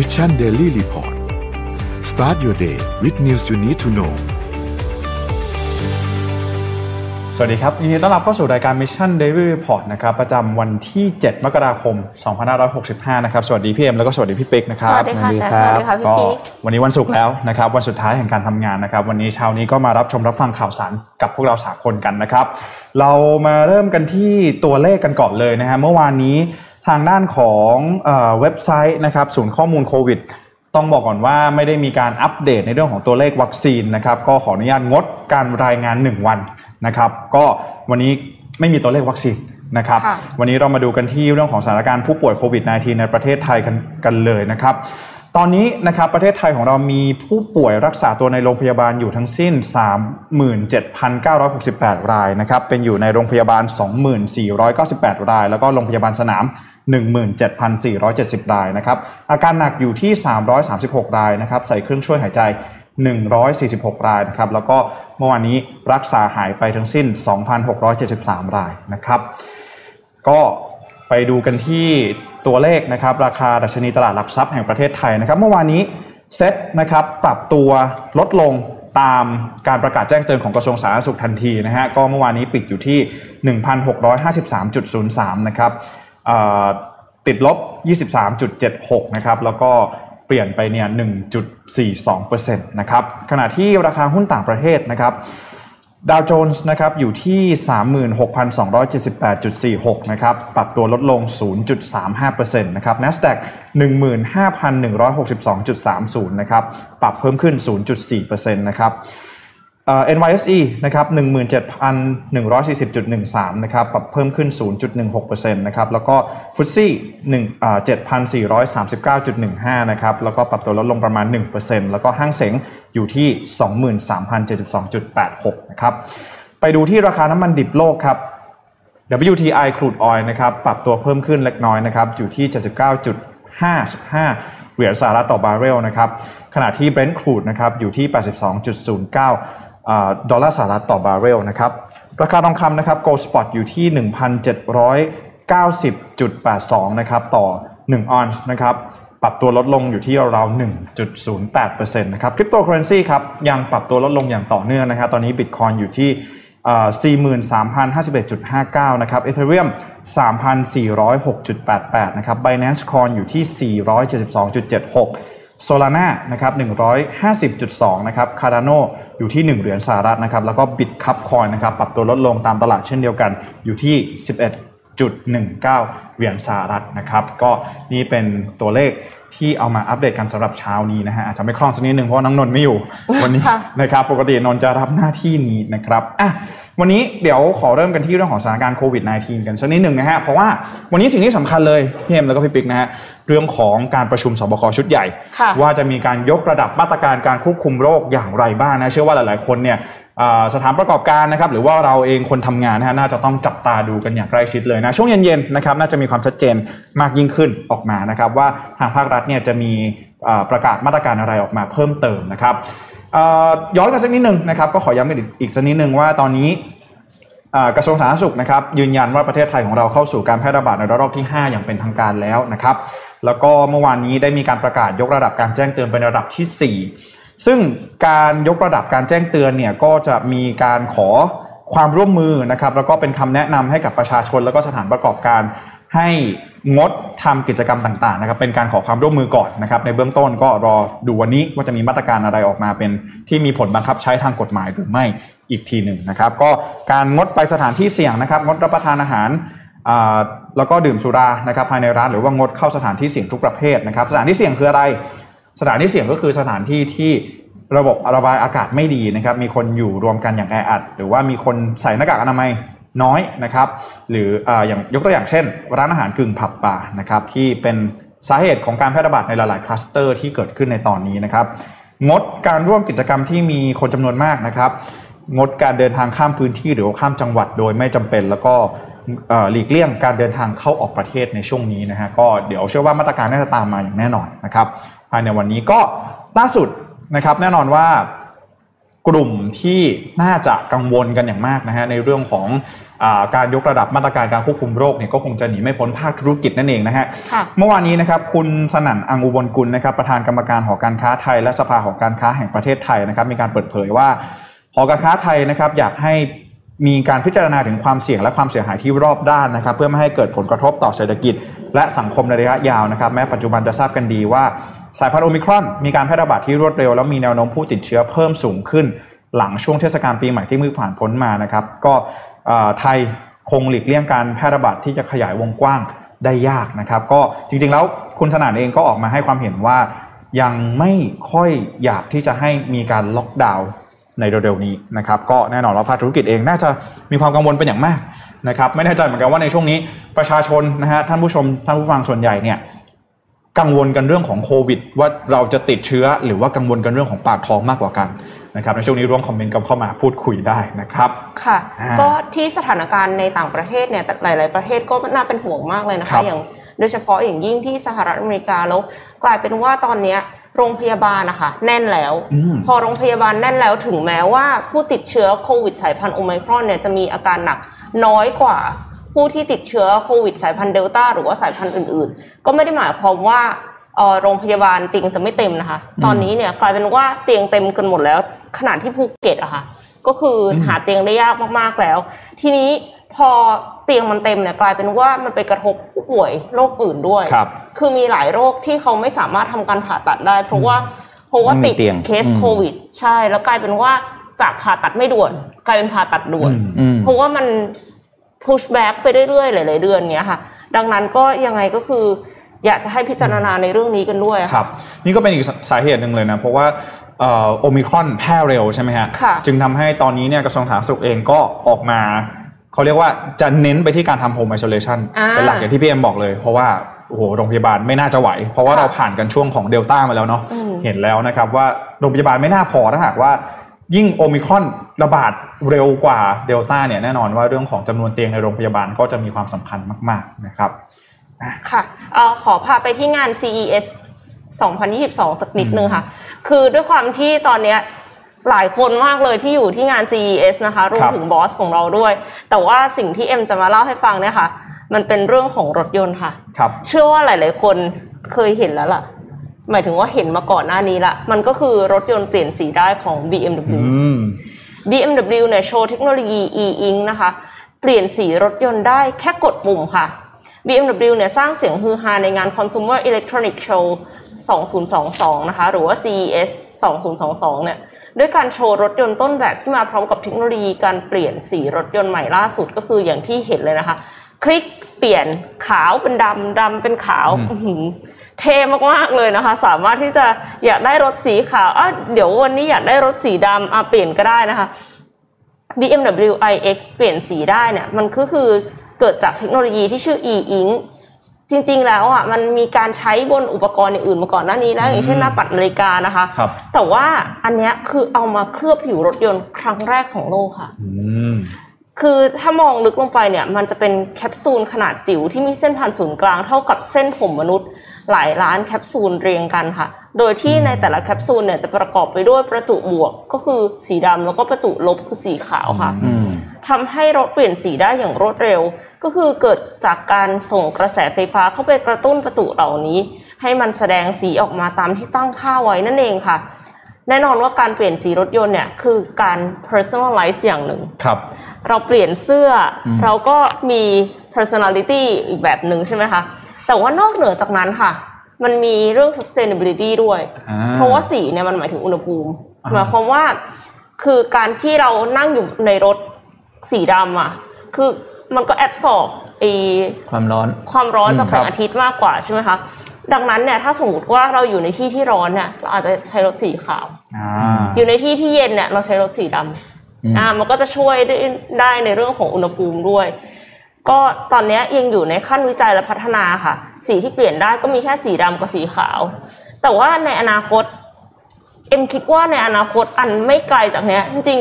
Mission Daily Report start your day with news you need to know สวัสดีครับยินดีต้อนรับเข้าสู่รายการ Mission Daily Report นะครับประจำวันที่ 7 มกราคม 2565 นะครับ สวัสดีพี่เอ็มแล้วก็สวัสดีพี่ปิ๊กนะครับ สวัสดีค่ะสวัสดีค่ะพี่ก็ปิ๊กวันนี้วันศุกร์แล้วนะครับ วันสุดท้ายแห่งการทำงานนะครับ วันนี้เช้านี้ก็มารับชมรับฟังข่าวสารกับพวกเราสามคนกันนะครับ เรามาเริ่มกันที่ตัวเลขกันก่อนเลยนะฮะเมื่อวานนี้ ทางด้านของเออเว็บไซต์นะครับศูนย์ข้อมูลโควิด ต้องบอกก่อนว่าไม่ได้มีการอัปเดตในเรื่องของตัวเลขวัคซีนนะครับก็ขออนุญาตงดการรายงาน 1 วันนะครับก็วันนี้ไม่มีตัวเลขวัคซีนนะครับค่ะวันนี้เรามาดูกันที่เรื่องของสถานการณ์ผู้ป่วยโควิด -19 ในประเทศไทยกันกันเลยนะครับ ตอนนี้นะครับประเทศไทยของเรามีผู้ป่วยรักษาตัวในโรงพยาบาลอยู่ทั้งสิ้น 37,968 รายนะครับเป็นอยู่ในโรงพยาบาล 2498 ราย แล้วก็โรงพยาบาลสนาม 17,470 รายนะครับอาการหนักอยู่ที่ 336 รายนะครับใส่เครื่องช่วยหายใจ 146 รายนะครับแล้วก็เมื่อวานนี้รักษาหายไปทั้งสิ้น 2,673 รายนะครับก็ไปดูกันที่ ตัวเลขนะครับราคาดัชนีตลาดหลักทรัพย์แห่งประเทศไทยนะครับเมื่อวานนี้เซ็ตนะครับปรับตัวลดลงตามการประกาศแจ้งเตือนของกระทรวงสาธารณสุขทันทีนะฮะก็เมื่อวานนี้ปิดอยู่ที่ 1,653.03 นะครับเอ่อติดลบ 23.76 นะครับ แล้วก็เปลี่ยนไปเนี่ย 1.42%นะครับขณะที่ราคาหุ้นต่างประเทศนะครับ ดาวโจนส์นะครับอยู่ที่ 36,278.46 นะครับ ปรับตัวลดลง 0.35%นะครับ NASDAQ 15,162.30 นะครับ ปรับเพิ่มขึ้น 0.4%นะครับ NYSE นะครับ17,140.13 นะครับ ปรับเพิ่มขึ้น 0.16%นะครับ แล้วก็ FTSE 1อ่า7,439.15 นะครับ แล้วก็ปรับตัวลดลงประมาณ 1%แล้วก็ห้างเสงอยู่ที่ 23,072.86 นะครับ ไปดูที่ราคาน้ำมันดิบโลกครับ WTI crude oil นะครับ ปรับตัวเพิ่มขึ้นเล็กน้อยนะครับ อยู่ที่ 79.55 เหรียญสหรัฐต่อบาร์เรลนะครับ ขณะที่ Brent crude นะครับ อยู่ที่ 82.09อ่า ดอลลาร์สหรัฐต่อบาร์เรลนะครับ ราคาทองคำนะครับ gold spot อยู่ที่ 1,790.82 นะครับ ต่อ 1 ออนซ์นะครับ ปรับตัวลดลงอยู่ที่ราวๆ1.08%นะครับ คริปโตเคอเรนซีครับ ยังปรับตัวลดลงอย่างต่อเนื่องนะครับ ตอนนี้บิตคอยน์อยู่ที่อ่า43,051.59 นะครับ Ethereum 3,406.88 นะครับ Binance Coin อยู่ที่ 472.76 Solana นะครับ150.2 นะครับ Cardano อยู่ที่ 1 เหรียญสหรัฐนะครับ แล้วก็ Bitcup Coin นะครับ ปรับตัวลดลงตามตลาดเช่นเดียวกันอยู่ที่ 11.19 เหรียญสหรัฐนะครับ ก็นี่เป็นตัวเลขที่เอามาอัปเดตกันสำหรับเช้านี้นะฮะอาจจะไม่คล่องสักนิดนึงเพราะว่าน้องนนท์ไม่อยู่วันนี้ค่ะนะครับปกตินนท์จะรับหน้าที่นี้นะครับอะวันนี้เดี๋ยวขอเริ่มกันที่เรื่องของสถานการณ์โควิด -19 กันสักนิดหนึ่งนะฮะเพราะว่าวันนี้สิ่งที่สำคัญเลยพี่เอ็มแล้วก็พี่ปิ๊กนะฮะเรื่องของการประชุมสบคชุดใหญ่ค่ะว่าจะมีการยกระดับมาตรการการควบคุมโรคอย่างไรบ้างนะเชื่อว่าหลาย ๆ คนเนี่ยอ่า สถานประกอบการนะครับหรือว่าเราเองคนทำงานนะฮะน่าจะต้องจับตาดูกันอย่างใกล้ชิดเลยนะช่วงเย็นๆนะครับน่าจะมีความชัดเจนมากยิ่งขึ้นออกมานะครับว่าทางภาครัฐเนี่ยจะมีประกาศมาตรการอะไรออกมาเพิ่มเติมนะครับย้อนกันสักนิดหนึ่งนะครับก็ขอย้ำกันอีกสักนิดหนึ่งว่าตอนนี้กระทรวงสาธารณสุขนะครับยืนยันว่าประเทศไทยของเราเข้าสู่การแพร่ระบาดในรอกที่ 5 อย่างเป็นทางการแล้วนะครับ แล้วก็เมื่อวานนี้ได้มีการประกาศยกระดับการแจ้งเตือนเป็นระดับที่ 4 ซึ่งการยกระดับการแจ้งเตือนเนี่ยก็จะมีการขอความร่วมมือนะครับ แล้วก็เป็นคำแนะนำให้กับประชาชน แล้วก็สถานประกอบการให้งดทำกิจกรรมต่างๆนะครับเป็นการขอความร่วมมือก่อนนะครับ ในเบื้องต้นก็รอดูวันนี้ว่าจะมีมาตรการอะไรออกมาเป็นที่มีผลบังคับใช้ทางกฎหมายหรือไม่อีกทีหนึ่งนะครับ ก็การงดไปสถานที่เสี่ยงนะครับ งดรับประทานอาหารแล้วก็ดื่มสุรานะครับภายในร้านหรือว่างดเข้าสถานที่เสี่ยงทุกประเภทนะครับ สถานที่เสี่ยงคืออะไร สถานที่เสี่ยงก็คือสถานที่ที่ระบบระบายอากาศไม่ดีนะครับ มีคนอยู่รวมกันอย่างแออัด หรือว่ามีคนใส่หน้ากากอนามัยน้อยนะครับ หรืออย่างยกตัวอย่างเช่น ร้านอาหารกึ่งผับบาร์นะครับที่เป็นสาเหตุของการแพร่ระบาดในหลาย ๆ คลัสเตอร์ที่เกิดขึ้นในตอนนี้นะครับ งดการร่วมกิจกรรมที่มีคนจำนวนมากนะครับ งดการเดินทางข้ามพื้นที่หรือข้ามจังหวัดโดยไม่จำเป็น แล้วก็ หลีกเลี่ยงการเดินทางเข้าออกประเทศในช่วงนี้นะฮะก็เดี๋ยวเชื่อว่ามาตรการน่าจะตามมาอย่างแน่นอนนะครับภายในวันนี้ก็ล่าสุดนะครับแน่นอนว่ากลุ่มที่น่าจะกังวลกันอย่างมากนะฮะในเรื่องของอการยกระดับมาตรการการควบคุมโรคเนี่ยก็คงจะหนีไม่พ้นภาคธุรกิจนั่นเองนะฮะเมื่อวานนี้นะครับคุณสนั่นอังอุบลกุลนะครับประธานกรรมการหอการค้าไทย และสภาหอการค้าแห่งประเทศไทยนะครับมีการเปิดเผยว่าหอการค้าไทยนะครับอยากให้ มีการพิจารณาถึงความเสี่ยงและความเสียหายที่รอบด้านนะครับ เพื่อไม่ให้เกิดผลกระทบต่อเศรษฐกิจ และสังคมในระยะยาวนะครับ แม้ปัจจุบันจะทราบกันดีว่า สายพันธุ์โอมิครอนมีการแพร่ระบาดที่รวดเร็ว แล้วมีแนวโน้มผู้ติดเชื้อเพิ่มสูงขึ้น หลังช่วงเทศกาลปีใหม่ที่มือผ่านพ้นมานะครับ ก็ไทยคงหลีกเลี่ยงการแพร่ระบาดที่จะขยายวงกว้างได้ยากนะครับ ก็จริงๆแล้วคุณสนานเองก็ออกมาให้ความเห็นว่ายังไม่ค่อยอยากที่จะให้มีการล็อกดาวน์ ในเร็วๆนี้นะครับก็แน่นอนว่าภาคธุรกิจเองน่าจะมีความกังวลเป็นอย่างมากนะครับไม่แน่ใจเหมือนกันว่าในช่วงนี้ประชาชนนะฮะท่านผู้ชมท่านผู้ฟังส่วนใหญ่เนี่ยกังวลกันเรื่องของโควิด ว่าเราจะติดเชื้อ หรือว่ากังวลกันเรื่องของปากท้องมากกว่ากันนะครับในช่วงนี้ร่วมคอมเมนต์กันเข้ามาพูดคุยได้นะครับค่ะก็ที่สถานการณ์ในต่างประเทศเนี่ยหลาย ๆประเทศก็น่าเป็นห่วงมากเลยนะคะ อย่างโดยเฉพาะอย่างยิ่งที่สหรัฐอเมริกาแล้วกลายเป็นว่าตอนนี้ โรงพยาบาลนะคะแน่นแล้ว พอโรงพยาบาลแน่นแล้วถึงแม้ว่าผู้ติดเชื้อโควิดสายพันธุ์โอไมครอนเนี่ยจะมีอาการหนักน้อยกว่า ผู้ที่ติดเชื้อโควิดสายพันธุ์เดลต้าหรือว่าสายพันธุ์อื่น ๆ ก็ไม่ได้หมายความว่าโรงพยาบาลเตียงจะไม่เต็มนะคะ ตอนนี้เนี่ยกลายเป็นว่าเตียงเต็มกันหมดแล้วขนาดที่ภูเก็ตอะคะ่ะ ก็คือหาเตียงได้ยากมากๆแล้ว ทีนี้ พอเตียงมันเต็มเนี่ยกลายเป็นว่ามันไปกระทบผู้ป่วยโรคอื่นด้วยครับคือมีหลายโรคที่เขาไม่สามารถทำการผ่าตัดได้ เพราะว่าเพราะว่าติดเคสโควิด ใช่ แล้วกลายเป็นว่าจากผ่าตัดไม่ด่วน กลายเป็นผ่าตัดด่วน เพราะว่ามัน push back ไปเรื่อยๆหลายๆเดือนเนี้ยค่ะ ดังนั้นก็ยังไงก็คือ อยากจะให้พิจารณาในเรื่องนี้กันด้วยครับ นี่ก็เป็นอีกสาเหตุหนึ่งเลยนะ เพราะว่าโอมิครอนแพร่เร็วใช่ไหมฮะ จึงทำให้ตอนนี้เนี่ยกระทรวงสาธารณสุขเองก็ออกมา เขาเรียกว่าจะเน้นไปที่การทำโฮมไอโซเลชันเป็นหลักอย่างที่พี่เอ็มบอกเลย เพราะว่าโอ้โหโรงพยาบาลไม่น่าจะไหว เพราะว่าเราผ่านกันช่วงของเดลต้ามาแล้วเนาะเห็นแล้วนะครับว่าโรงพยาบาลไม่น่าพอถ้าหากว่า ยิ่งโอมิครอนระบาดเร็วกว่าเดลต้าเนี่ยแน่นอนว่าเรื่องของจำนวนเตียงในโรงพยาบาลก็จะมีความสำคัญมาก ๆนะครับค่ะขอพาไปที่งาน CES 2022 สักนิดนึงค่ะ คือด้วยความที่ตอนเนี้ย หลายคนมากเลยที่อยู่ที่งาน CES นะคะรวมถึงบอสของเราด้วย แต่ว่าสิ่งที่เอ็มจะมาเล่าให้ฟังเนี่ยค่ะ มันเป็นเรื่องของรถยนต์ค่ะครับเชื่อว่าหลาย ๆ คนเคยเห็นแล้วล่ะ หมายถึงว่าเห็นมาก่อนหน้านี้ละ มันก็คือรถยนต์เปลี่ยนสีได้ของ BMW BMW เนี่ยโชว์เทคโนโลยี e-ink นะคะ เปลี่ยนสีรถยนต์ได้แค่กดปุ่มค่ะ BMW เนี่ยสร้างเสียงฮือฮาในงาน Consumer Electronic Show 2022 นะคะ หรือว่า CES 2022 เนี่ย ด้วยการโชว์รถยนต์ต้นแบบที่มาพร้อมกับเทคโนโลยีการเปลี่ยนสีรถยนต์ใหม่ล่าสุดก็คืออย่างที่เห็นเลยนะคะ คลิกเปลี่ยนขาวเป็นดำดำเป็นขาวเท่มากๆเลยนะคะ สามารถที่จะอยากได้รถสีขาวอะเดี๋ยววันนี้อยากได้รถสีดำอะเปลี่ยนก็ได้นะคะ BMW iX เปลี่ยนสีได้เนี่ยมันก็คือเกิดจากเทคโนโลยีที่ชื่อ e-ink จริง ๆ แล้วอะมันมีการใช้บนอุปกรณ์อื่นมาก่อนหน้านี้แล้วอย่างเช่นหน้าปัดนาฬิกานะคะคแต่ว่าอันนี้คือเอามาเคลือบผิวรถยนต์ครั้งแรกของโลกค่ะคือถ้ามองลึกลงไปเนี่ย มันจะเป็นแคปซูลขนาดจิ๋วที่มีเส้นผ่านศูนย์กลางเท่ากับเส้นผมมนุษย์ หลายล้านแคปซูลเรียงกันค่ะ โดยที่ในแต่ละแคปซูลเนี่ยจะประกอบไปด้วยประจุบวกก็คือสีดำแล้วก็ประจุลบคือสีขาวค่ะ ทำให้รถเปลี่ยนสีได้อย่างรวดเร็ว ก็คือเกิดจากการส่งกระแสไฟฟ้าเข้าไปกระตุ้นประจุเหล่านี้ ให้มันแสดงสีออกมาตามที่ตั้งค่าไว้นั่นเองค่ะ แน่นอนว่าการเปลี่ยนสีรถยนต์เนี่ยคือการ personalize อย่างหนึ่งครับเราเปลี่ยนเสื้อเราก็มี personality อีกแบบหนึ่งใช่ไหมคะแต่ว่านอกเหนือจากนั้นค่ะ มันมีเรื่อง sustainability ด้วย เพราะว่าสีเนี่ยมันหมายถึงอุณหภูมิหมายความว่าคือการที่เรานั่งอยู่ในรถ สีดำอะ คือมันก็แอบสอบไอความร้อนความร้อนจากแสงอาทิตย์มากกว่าใช่ไหมคะดังนั้นเนี่ยถ้าสมมติว่าเราอยู่ในที่ที่ร้อนเนี่ยเราอาจจะใช้รถสีขาวอยู่ในที่ที่เย็นเนี่ยเราใช้รถสีดำอ่ามันก็จะช่วยได้ได้ในเรื่องของอุณหภูมิด้วย ก็ตอนนี้ยังอยู่ในขั้นวิจัยและพัฒนาค่ะ สีที่เปลี่ยนได้ก็มีแค่สีดำกับสีขาว แต่ว่าในอนาคตเอ็มคิดว่าในอนาคตอันไม่ไกลจากเนี้ยจริง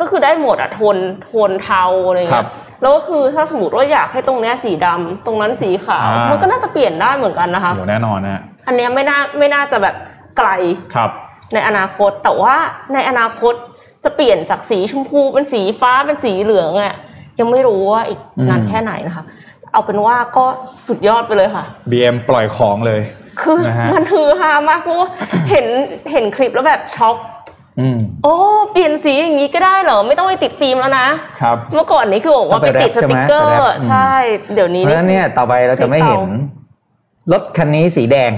ก็คือได้หมดอะโทนโทนเทาอะไรเงี้ยแล้วก็คือถ้าสมมติว่าอยากให้ตรงเนี้ยสีดำตรงนั้นสีขาวมันก็น่าจะเปลี่ยนได้เหมือนกันนะคะแน่นอนนะอันเนี้ยไม่น่าไม่น่าจะแบบไกลครับ ในอนาคตแต่ว่าในอนาคตจะเปลี่ยนจากสีชมพูเป็นสีฟ้าเป็นสีเหลืองอะยังไม่รู้ว่าอีกนานแค่ไหนนะคะ เอาเป็นว่าก็สุดยอดไปเลยค่ะ BM ปล่อยของเลย คือนะฮะมันฮือฮามากเพราะว่าเห็นเห็นคลิปแล้วแบบช็อกอืม โอ้เปลี่ยนสีอย่างนี้ก็ได้เหรอไม่ต้องไปติดฟิล์มแล้วนะครับเมื่อก่อนนี้คือบอกว่าต้องไปไปติดแรปสติกเกอใช่ไหมร์ไปแรปอืมใช่ เดี๋ยวนี้เพราะฉะนั้นเนี่ยต่อไปเราจะไม่เห็นรถคันนี้สีแดง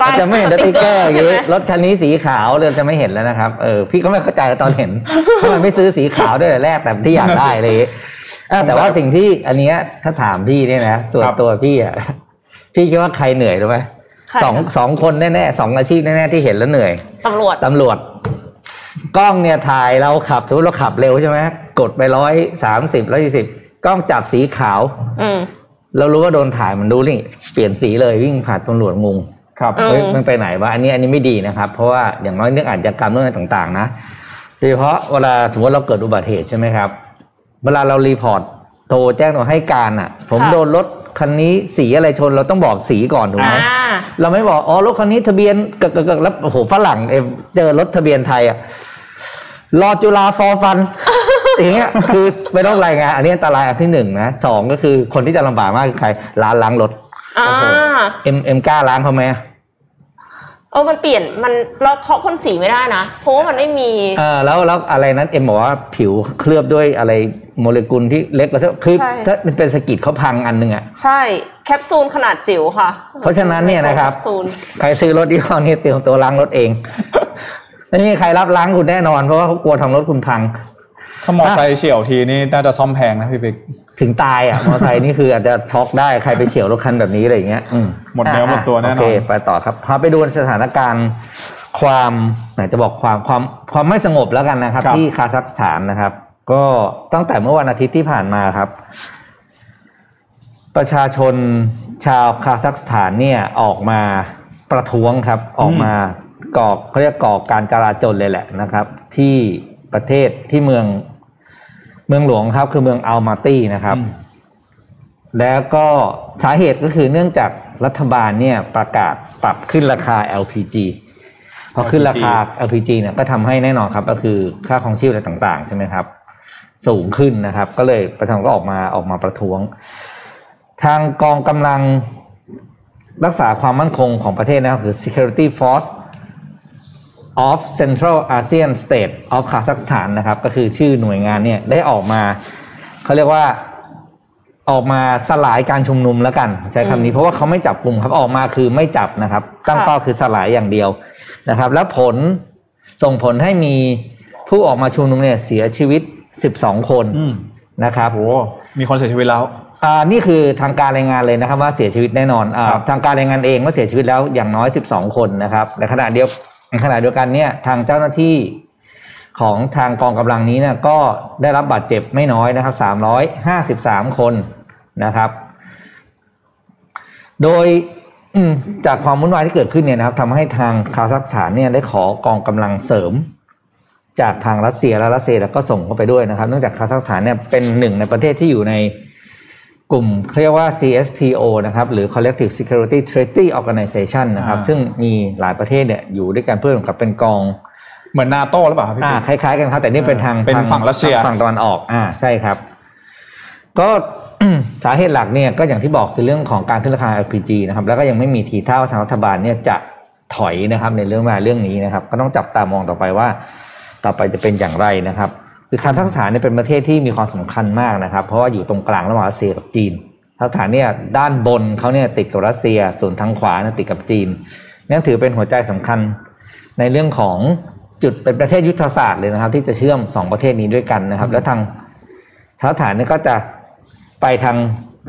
ป้าเรายจะไม่เห็นสติ๊กเกอร์อย่างใช่นี้ไหมรถคันนี้สีขาวเราจะไม่เห็นแล้วนะครับเออพี่ก็ไม่เข้าใจตอนเห็นทำไมไม่ซื้อสีขาวด้วยแต่แรกแต่ที่อยากได้เลยเออแต่ว่าสิ่งที่อันเนี้ยถ้าถามพี่เนี่ยนะส่วนครับตัวพี่อะพี่คิดว่าใครเหนื่อยรู้ไหมใคร สองคะสองคนแน่ๆสองอาชีพแน่ๆที่เห็นแล้วเหนื่อยตำรวจตำรวจกล้องเนี่ยถ่ายเราขับสมมติเราขับเร็วใช่ไหมกดไปร้อยสามสิบร้อยสี่สิบกล้องจับสีขาว อืมเรารู้ว่าโดนถ่ายมันดูนี่ เปลี่ยนสีเลยวิ่งผ่านตำรวจงงครับเออเฮ้ยมันไปไหนวะอันนี้อันนี้ไม่ดีนะครับ เพราะว่าอย่างน้อยเรื่องอาชญากรรมเรื่องอะไรต่างๆ นะโดยเฉพาะเวลาสมมติเราเกิดอุบัติเหตุใช่ไหมครับ เวลาเรารีพอร์ตโทรแจ้งตัวให้การอะ ผมโดนรถ คันนี้สีอะไรชนเราต้องบอกสีก่อนถูกไหมอ่าเราไม่บอกอ๋อรถคันนี้ทะเบียนเกิดเกิดแล้วโอ้โหฝรั่งเอเจอรถทะเบียนไทยอะรอจุฬาฟอฟันอย่างเงี้ยคือไม่ต้องรายงานอันนี้อันตรายอันที่หนึ่งนะสองก็คือคนที่จะลำบากมากคือใครร้านล้างรถอ่าเอ็มเอ็มกล้าล้างเขาไหมเออมันเปลี่ยนมันเราเคาะพ่นสีไม่ได้นะเพราะว่ามันไม่มีเออแล้วแล้วอะไรนั้นเอ็มบอกว่าผิวเคลือบด้วยอะไรโมเลกุลที่เล็กแล้วคือใช่ถ้ามันเป็นสะกิดเขาพังอันหนึ่งอะใช่แคปซูลขนาดจิ๋วค่ะ เพราะฉะนั้นเนี่ยนะครับแคปซูลใครซื้อรถยี่ห้อนี้เตรียมตัวล้างรถเองไม่มีใครรับล้างคุณแน่นอนเพราะว่าเขากลัวทำรถคุณพัง ถ้ามอไซค์เฉียวทีนี่น่าจะซ่อมแพงนะพี่ปิ๊กถึงตายอะ มอเตอร์ไซค์นี่คืออาจจะช็อกได้ใครไปเฉียวรถคันแบบนี้อะไรอย่างเงี้ยอืหมดเนื้อหมดตัวแน่นอนโอเคไปต่อครับพาไปดูสถานการณ์ความไหนจะบอกความความความไม่สงบแล้วกันนะครับครับ ที่คาซัคสถานนะครับ ก็ตั้งแต่เมื่อวันอาทิตย์ที่ผ่านมาครับ ประชาชนชาวคาซัคสถานเนี่ยออกมาประท้วงครับ ออกมาก่อเขาเรียกก่อการจราจนเลยแหละนะครับ ที่ประเทศที่เมือง เมืองหลวงครับคือเมืองอัลมาตี้นะครับอืมแล้วก็สาเหตุก็คือเนื่องจากรัฐบาลเนี่ยประกาศปรับขึ้นราคา LPG พอขึ้นราคา LPG เนี่ยก็ทำให้แน่นอนครับ ก็คือค่าของชีพอะไรต่างๆ ใช่ไหมครับ สูงขึ้นนะครับ ก็เลยประธานก็ออกมาออกมาประท้วง ทางกองกำลังรักษาความมั่นคงของประเทศนะครับ คือ Security Force of Central ASEAN State of Kazakhstan นะครับ ก็คือชื่อหน่วยงานเนี่ยได้ออกมาเขาเรียกว่าออกมาสลายการชุมนุมแล้วกัน ใช้คำนี้เพราะว่าเขาไม่จับกลุ่มครับออกมาคือไม่จับนะครับ ตั้งเป้าคือสลายอย่างเดียวนะครับ แล้วผลส่งผลให้มีผู้ออกมาชุมนุมเนี่ยเสียชีวิต 12 คนอืมนะครับโอ้มีคนเสียชีวิตแล้วอ่านี่คือทางการรายงานเลยนะครับว่าเสียชีวิตแน่นอนอาครับทางการรายงานเองว่าเสียชีวิตแล้วอย่างน้อย 12 คนนะครับในขณะเดียว ในขณะเดียวกันเนี่ยทางเจ้าหน้าที่ของทางกองกำลังนี้เนี่ยก็ได้รับบาดเจ็บไม่น้อยนะครับ 353 คนนะครับ โดยจากความวุ่นวายที่เกิดขึ้นเนี่ยนะครับทำให้ทางคาซัคสถานเนี่ยได้ขอกองกำลังเสริม จากทางรัสเซียและรัสเซียแล้วก็ส่งเข้าไปด้วยนะครับ เนื่องจากคาซัคสถานเนี่ยเป็นหนึ่งในประเทศที่อยู่ใน กลุ่มเขาเรียกว่า CSTO นะครับ หรือ Collective Security Treaty Organization นะครับอ่าซึ่งมีหลายประเทศเนี่ยอยู่ด้วยกันเพื่อกับเป็นกองเหมือนนาโต้หรือเปล่าครับพี่อ่าปิ๊กคล้ายๆกันครับ แต่นี่เป็นทางเป็นทาฝั่งรัสเซียทาฝั่งตะวันออก อ่าใช่ครับ ก็สาเหตุหลักเนี่ยก็อย่างที่บอกคือเรื่องของการขึ้นราคา LPG นะครับ แล้วก็ยังไม่มีทีท่าว่าทางรัฐบาลเนี่ยจะถอยนะครับในเรื่องมาเรื่องนี้นะครับ ก็ต้องจับตามองต่อไปว่า ต่อไปจะเป็นอย่างไรนะครับ คือคาซัคสถานเนี่ยเป็นประเทศที่มีความสำคัญมากนะครับ เพราะว่าอยู่ตรงกลางระหว่างรัสเซียกับจีนคาซัคสถานเนี่ยด้านบนเขาเนี่ยติดกับรัสเซีย ส่วนทางขวาเนี่ยติดกับจีนนั่นถือเป็นหัวใจสำคัญ ในเรื่องของจุดเป็นประเทศยุทธศาสตร์เลยนะครับ ที่จะเชื่อมสองประเทศนี้ด้วยกันนะครับ แล้วทางคาซัคสถานเนี่ยก็จะไปทาง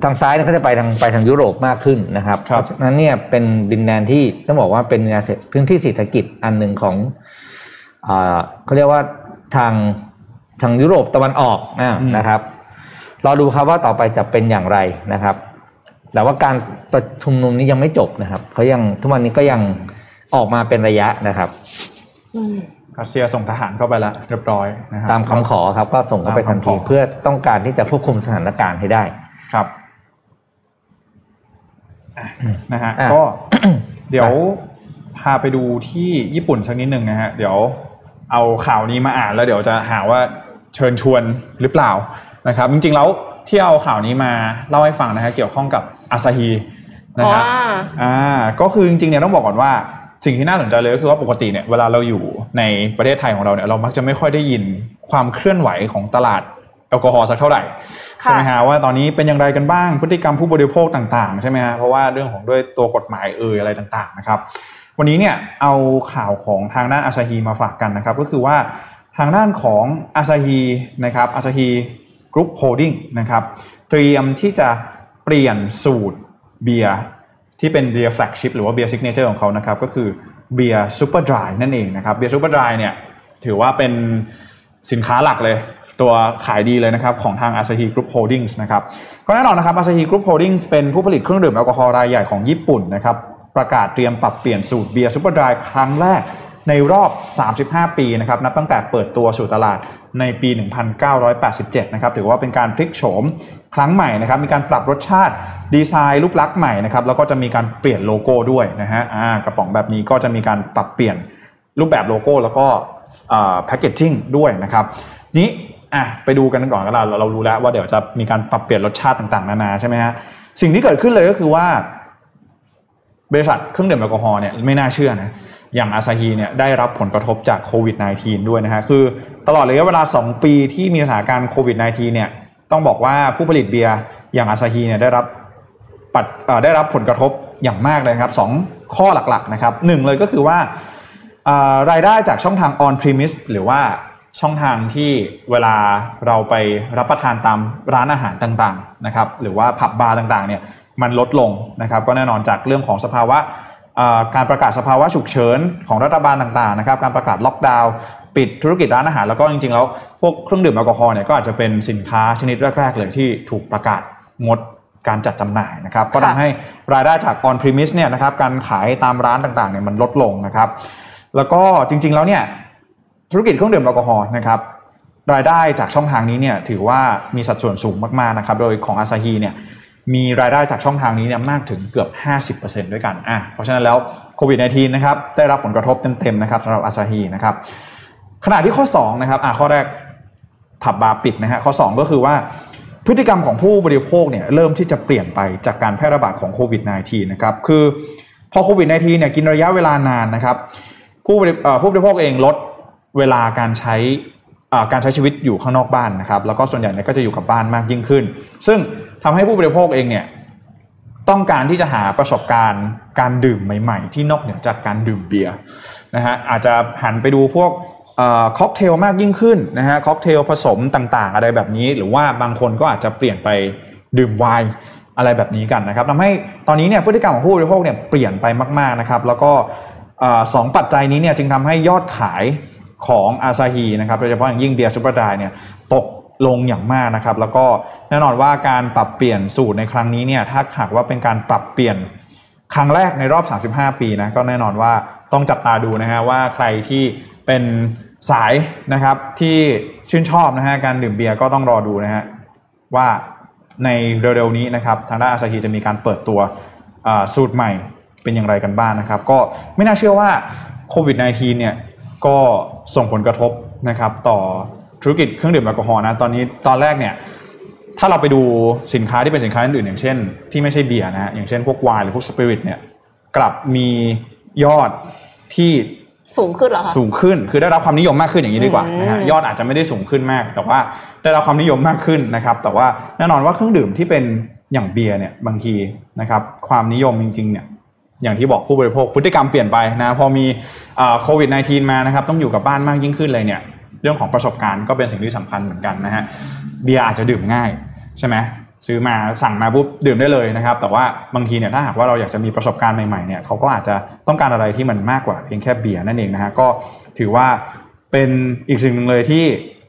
ทางซ้ายเนี่ยก็จะไปทางไปทางยุโรปมากขึ้นนะครับครับเพราะฉะนั้นเนี่ยเป็นดินแดนที่ต้องบอกว่าเป็นงานเศรษฐพื้นที่เศรษฐกิจอันหนึ่งของอ่าเขาเรียกว่าทาง ทางยุโรปตะวันออกนะอืมนะครับรอดูครับว่าต่อไปจะเป็นอย่างไรนะครับ แต่ว่าการประชุมนุมนี้ยังไม่จบนะครับเขายังทุกวันนี้ก็ยังออกมาเป็นระยะนะครับอืมรัสเซียส่งทหารเข้าไปแล้วเรียบร้อยนะครัตามคำขอครับ ก็ส่งเข้าไปทันทีตามคำขอเพื่อต้องการที่จะควบคุมสถานการณ์ให้ได้ครับอะนะฮะอะก็เดี๋ยวพาไปดูที่ญี่ปุ่นสักนิดหนึ่งนะฮะเดี๋ยวเอาข่าวนี้มาอ่านแล้วเดี๋ยวจะหาว่า เชิญชวนหรือเปล่านะครับ จริงๆแล้วที่เอาข่าวนี้มาเล่าให้ฟังนะฮะเกี่ยวข้องกับอาซาฮีนะครับอ่าก็คือจริงๆเนี่ยต้องบอกก่อนว่าสิ่งที่น่าสนใจเลยก็คือว่าปกติเนี่ยเวลาเราอยู่ในประเทศไทยของเราเนี่ยเรามักจะไม่ค่อยได้ยินความเคลื่อนไหวของตลาดแอลกอฮอล์สักเท่าไหร่ใช่ไหมฮะว่าตอนนี้เป็นอย่างไรกันบ้างพฤติกรรมผู้บริโภคต่างๆใช่ไหมฮะเพราะว่าเรื่องของด้วยตัวกฎหมายเอ่ยอะไรต่างๆนะครับ วันนี้เนี่ยเอาข่าวของทางด้านอาซาฮีมาฝากกันนะครับ ก็คือว่า ทางด้านของอาซาฮีนะครับ Asahi Group Holdings นะครับเตรียมที่จะเปลี่ยนสูตรเบียร์ที่เป็นเบียร์ flagship หรือว่าเบียร์ signature ของเขานะครับก็คือเบียร์ Super Dry นั่นเองนะครับเบียร์ Super Dry เนี่ยถือว่าเป็นสินค้าหลักเลย ตัวขายดีเลยนะครับของทาง Asahi Group Holdings นะครับก็แน่นอนนะครับ Asahi Group Holdings เป็นผู้ผลิตเครื่องดื่มแอลกอฮอล์รายใหญ่ของญี่ปุ่นนะครับประกาศเตรียมปรับเปลี่ยนสูตรเบียร์ Super Dry ครั้งแรก ในรอบ 35 ปีนะครับนับตั้งแต่เปิดตัวสู่ตลาดในปี 1987 นะครับถือว่าเป็นการพลิกโฉมครั้งใหม่นะครับมีการปรับรสชาติดีไซน์รูปลักษณ์ใหม่นะครับแล้วก็จะมีการเปลี่ยนโลโก้ด้วยนะฮะกระป๋องแบบนี้ก็จะมีการปรับเปลี่ยนรูปแบบโลโก้แล้วก็ packaging ด้วยนะครับนี้อะไปดูกันก่อนก็แล้วเรารู้แล้วว่าเดี๋ยวจะมีการปรับเปลี่ยนรสชาติต่างๆ นานาใช่ไหมฮะสิ่งที่เกิดขึ้นเลยก็คือว่า บริษัทเครื่องดื่มแอลกอฮอล์เนี่ยไม่น่าเชื่อนะ อย่างอาซาฮีเนี่ยได้รับผลกระทบจากโควิด -19 ด้วยนะฮะคือตลอดระยะเวลา 2 ปีที่มีสถานการณ์โควิด -19 เนี่ยต้องบอกว่าผู้ผลิตเบียร์อย่างอาซาฮีเนี่ยได้รับปัดได้รับผลกระทบอย่างมากเลยครับสองข้อหลักๆนะครับหนึ่งเลยก็คือว่ารายได้จากช่องทาง on premise หรือว่าช่องทางที่เวลาเราไปรับประทานตามร้านอาหารต่างๆนะครับหรือว่าผับบาร์ต่างๆเนี่ยมันลดลงนะครับก็แน่นอนจากเรื่องของสภาวะ การประกาศสภาวะฉุกเฉินของรัฐบาลต่างๆนะครับการประกาศล็อกดาวน์ปิดธุรกิจร้านอาหาร แล้วก็จริงๆแล้วพวกเครื่องดื่มแอลกอฮอล์เนี่ยก็อาจจะเป็นสินค้าชนิดแรก ๆ เลยที่ถูกประกาศงดการจัดจำหน่ายนะครับก็ทำให้รายได้จาก on premise เนี่ยนะครับการขายตามร้านต่างๆเนี่ยมันลดลงนะครับแล้วก็จริงๆแล้วเนี่ยธุรกิจเครื่องดื่มแอลกอฮอล์นะครับรายได้จากช่องทางนี้เนี่ยถือว่ามีสัดส่วนสูงมากๆนะครับโดยของอาซาฮีเนี่ย มีรายได้จากช่องทางนี้เนี่ยมากถึงเกือบ 50%ด้วยกันอะเพราะฉะนั้นแล้วโควิด -19 นะครับได้รับผลกระทบเต็มๆนะครับสำหรับอาซาฮีนะครับขณะที่ข้อ2นะครับอะข้อแรกผับบาร์ปิดนะฮะข้อ 2 ก็คือว่าพฤติกรรมของผู้บริโภคเนี่ยเริ่มที่จะเปลี่ยนไปจากการแพร่ระบาดของโควิด -19 นะครับคือพอโควิด -19 เนี่ยกินระยะเวลานานนะครับ ผู้บริผู้บริโภคเองลดเวลาการใช้ การใช้ชีวิตอยู่ข้างนอกบ้านนะครับ แล้วก็ส่วนใหญ่เนี่ยก็จะอยู่กับบ้านมากยิ่งขึ้น ซึ่งทำให้ผู้บริโภคเองเนี่ยต้องการที่จะหาประสบการณ์การดื่มใหม่ๆ ที่นอกเหนือจากการดื่มเบียร์นะฮะอาจจะหันไปดูพวกค็อกเทลมากยิ่งขึ้นนะฮะค็อกเทลผสมต่างๆ อะไรแบบนี้ หรือว่าบางคนก็อาจจะเปลี่ยนไปดื่มไวน์อะไรแบบนี้กันนะครับทำให้ตอนนี้เนี่ยพฤติกรรมของผู้บริโภคเนี่ยเปลี่ยนไปมากๆนะครับ แล้วก็สองปัจจัยนี้เนี่ยจึงทำให้ยอดขาย ของอาซาฮีนะครับโดยเฉพาะอย่างยิ่งเบียร์ Super Dry เนี่ยตกลงอย่างมากนะครับ แล้วก็แน่นอนว่าการปรับเปลี่ยนสูตรในครั้งนี้เนี่ยถ้าหากว่าเป็นการปรับเปลี่ยนครั้งแรกในรอบ 35 ปีนะก็แน่นอนว่าต้องจับตาดูนะฮะว่าใครที่เป็นสายนะครับที่ชื่นชอบนะฮะการดื่มเบียร์ก็ต้องรอดูนะฮะว่าในเร็วๆนี้นะครับทางด้านอาซาฮีจะมีการเปิดตัวสูตรใหม่เป็นอย่างไรกันบ้างนะครับ ก็ไม่น่าเชื่อว่าโควิด -19 เนี่ย ก็ส่งผลกระทบนะครับต่อธุรกิจเครื่องดื่มแอลกอฮอล์นะตอนนี้ตอนแรกเนี่ยถ้าเราไปดูสินค้าที่เป็นสินค้าอื่นอย่างเช่น ที่ไม่ใช่เบียร์นะฮะอย่างเช่นพวกไวน์หรือพวกสปิริตเนี่ยกลับมียอดที่สูงขึ้นเหรอคะสูงขึ้นคือได้รับความนิยมมากขึ้นอย่างนี้ดีกว่านะฮะยอดอาจจะไม่ได้สูงขึ้นมาก แต่ว่าได้รับความนิยมมากขึ้นนะครับ แต่ว่าแน่นอนว่าเครื่องดื่มที่เป็นอย่างเบียร์เนี่ยบางทีนะครับความนิยมจริงๆเนี่ย อย่างที่บอกผู้บริโภคพฤติกรรมเปลี่ยนไปนะพอมีโควิด -19 มานะครับต้องอยู่กับบ้านมากยิ่งขึ้นเลยเนี่ยเรื่องของประสบการณ์ก็เป็นสิ่งที่สำคัญเหมือนกันนะฮะเบียร์อาจจะดื่มง่ายใช่ไหมซื้อมาสั่งมาปุ๊บดื่มได้เลยนะครับ แต่ว่าบางทีเนี่ยถ้าหากว่าเราอยากจะมีประสบการณ์ใหม่ๆเนี่ยเขาก็อาจจะต้องการอะไรที่มันมากกว่าเพียงแค่เบียร์นั่นเองนะฮะก็ถือว่าเป็นอีกสิ่งหนึ่งเลยที่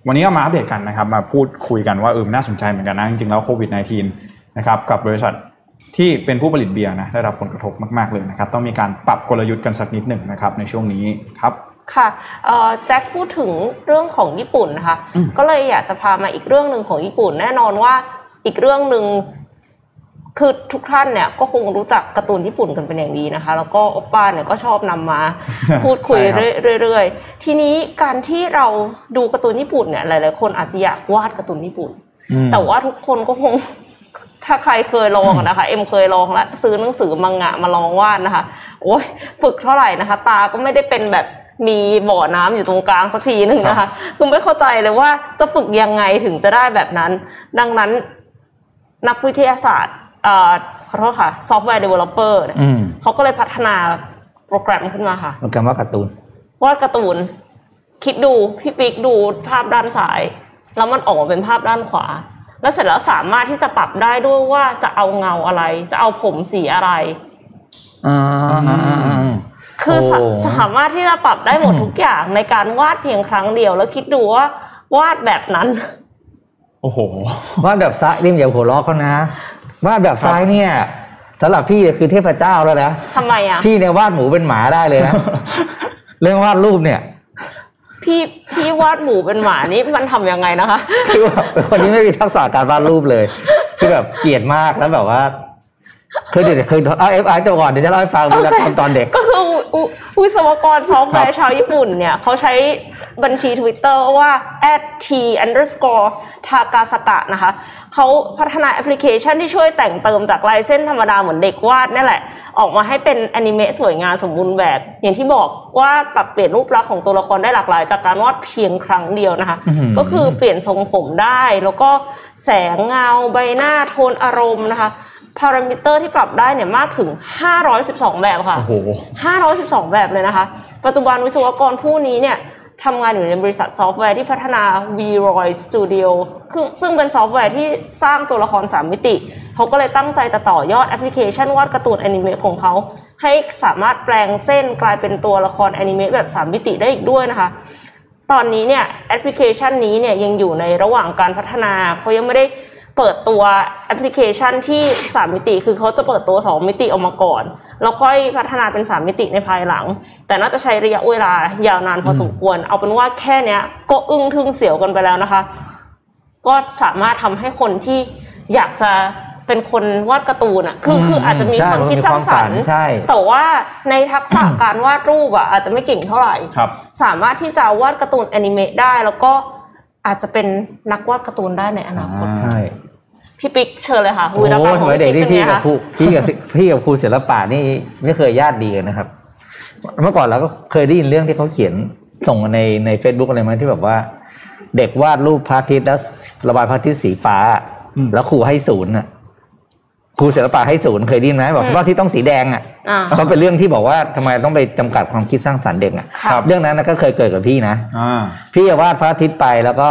วันนี้ก็มาอัปเดตกันนะครับ มาพูดคุยกันว่าเออน่าสนใจเหมือนกันนะจริงๆแล้วโควิด -19 นะครับกับบริษัท ที่เป็นผู้ผลิตเบียร์นะได้รับผลกระทบมาก ๆเลยนะครับ ต้องมีการปรับกลยุทธ์กันสักนิดหนึ่งนะครับในช่วงนี้ครับค่ะแจ็คพูดถึงเรื่องของญี่ปุ่นนะคะก็เลยอยากจะพามาอีกเรื่องหนึ่งของญี่ปุ่น แน่นอนว่าอีกเรื่องหนึ่งคือทุกท่านเนี่ยก็คงรู้จักการ์ตูนญี่ปุ่นกันเป็นอย่างดีนะคะ แล้วก็โอปป้าเนี่ยก็ชอบนำมาพูดคุยใช่ครับเรื่อยๆทีนี้การที่เราดูการ์ตูนญี่ปุ่นเนี่ยหลายๆคนอาจจะอยากวาดการ์ตูนญี่ปุ่นอืมแต่ว่าทุกคนก็คง ถ้าใครเคยลองอะนะคะ เอ็มเคยลองแล้วซื้อหนังสือมังงะมาลองวาดนะคะโอ้ยฝึกเท่าไหร่นะคะ ตาก็ไม่ได้เป็นแบบมีบ่อน้ำอยู่ตรงกลางสักทีหนึ่งนะคะคือไม่เข้าใจเลยว่าจะฝึกยังไงถึงจะได้แบบนั้น ดังนั้นนักวิทยาศาสตร์เอ่อขอโทษค่ะ software developer อืมเขาก็เลยพัฒนาโปรแกรมขึ้นมาค่ะ โปรแกรมว่าการ์ตูนวาดการ์ตูน คิดดูพี่ปิ๊กดูภาพด้านซ้าย แล้วมันออกมาเป็นภาพด้านขวา แล้วเสร็จแล้วสามารถที่จะปรับได้ด้วยว่าจะเอาเงาอะไร จะเอาผมสีอะไรอ่าอ่าอ่าอ่าคือสาโอ้สามารถที่จะปรับได้หมดทุกอย่างในการวาดเพียงครั้งเดียว แล้วคิดดูว่าวาดแบบนั้น โอ้โหวาดแบบซ้ายริมอย่าหัวล้อเขานะวาดแบบซ้ายเนี่ยสำหรับพี่คือเทพเจ้าแล้วนะทำไมอะพี่เนี่ยวาดหมูเป็นหมาได้เลยนะเรื่องวาดรูปเนี่ย พี่พี่วาดหมูเป็นหมานี่มันทำยังไงนะคะคือแบบเป็นคนที่ไม่มีทักษะการวาดรูปเลยคือแบบเกลียดมากแล้วแบบว่าคือเดี๋ยวคือเอาเอฟไอจะก่อนเดี๋ยวจะเล่าให้ฟังวีรกรรมตอนเด็ก ก็คือวิวิศวกรซอฟต์แวร์ชาวญี่ปุ่นเนี่ยเขาใช้บัญชี Twitter ว่า @t underscore takasaka นะคะ เขาพัฒนาแอปพลิเคชันที่ช่วยแต่งเติมจากลายเส้นธรรมดาเหมือนเด็กวาดนี่แหละ ออกมาให้เป็นอนิเมะสวยงามสมบูรณ์แบบ อย่างที่บอกว่าปรับเปลี่ยนรูปลักษณ์ของตัวละครได้หลากหลาย จากการวาดเพียงครั้งเดียวนะคะอื้อหือก็คือเปลี่ยนทรงผมได้แล้วก็แสงเงาใบหน้าโทนอารมณ์นะคะพารามิเตอร์ที่ปรับได้เนี่ยมากถึง 512 แบบค่ะโอ้โห512 แบบเลยนะคะ ปัจจุบันวิศวกรผู้นี้เนี่ย ทำงานอยู่ในบริษัทซอฟต์แวร์ที่พัฒนา VRoid Studio คือซึ่งเป็นซอฟต์แวร์ที่สร้างตัวละครสามมิติ เขาก็เลยตั้งใจจะต่อยอดแอปพลิเคชันวาดการ์ตูนแอนิเมะของเขา ให้สามารถแปลงเส้นกลายเป็นตัวละครแอนิเมะแบบสามมิติได้อีกด้วยนะคะ ตอนนี้เนี่ยแอปพลิเคชันนี้เนี่ยยังอยู่ในระหว่างการพัฒนา เขายังไม่ได้ เปิดตัวแอปพลิเคชันที่ 3 มิติ คือเขาจะเปิดตัว 2 มิติออกมาก่อน แล้วค่อยพัฒนาเป็น 3 มิติในภายหลัง แต่น่าจะใช้ระยะเวลายาวนานพอสมควร เอาเป็นว่าแค่เนี้ย ก็อึ้งทึ่งเสียวกันไปแล้วนะคะ ก็สามารถทำให้คนที่อยากจะเป็นคนวาดการ์ตูนอะ คืออืมคืออาจจะมีใช่ความคิดมีสคร้าวางมสฝัรนรค์ใช่แต่ว่าในทักษะการวาดรูปอะอาจจะไม่เก่งเท่าไหร่ครับสามารถที่จะวาดการ์ตูนแอนิเมะได้แล้วก็อาจจะเป็นนักวาดการ์ตูนได้ในอนาคตอ่าใช่ พี่ปิ๊กเชิญเลยค่ะโอ้วีรกรรมยของสมัยเด็กพี่ที่ปิ๊กเป็นพี่ไงกับคะครูพี่กับศิพี่กับครูศิลปะนี่ไม่เคยญาติดีกันนะครับ เมื่อก่อนเราก็เคยได้ยินเรื่องที่เขาเขียนส่งมาในในเฟซบุ๊กอะไรมาที่แบบว่า เด็กวาดรูปพระอาทิตย์แล้วระบายพระอาทิตย์สีฟ้าอืมแล้วครูให้ศูนย์น่ะครูศิลปะให้ศูนย์เคยได้ยินไหมบอกพระอาทิตย์ต้องสีแดงอะอ่าก็เป็นเรื่องที่บอกว่าทำไมต้องไปจำกัดความคิดสร้างสรรค์เด็กอะครับเรื่องนั้นนะก็เคยเกิดกับพี่นะอ่าพี่จะวาดพระอาทิตย์ไปแล้วก็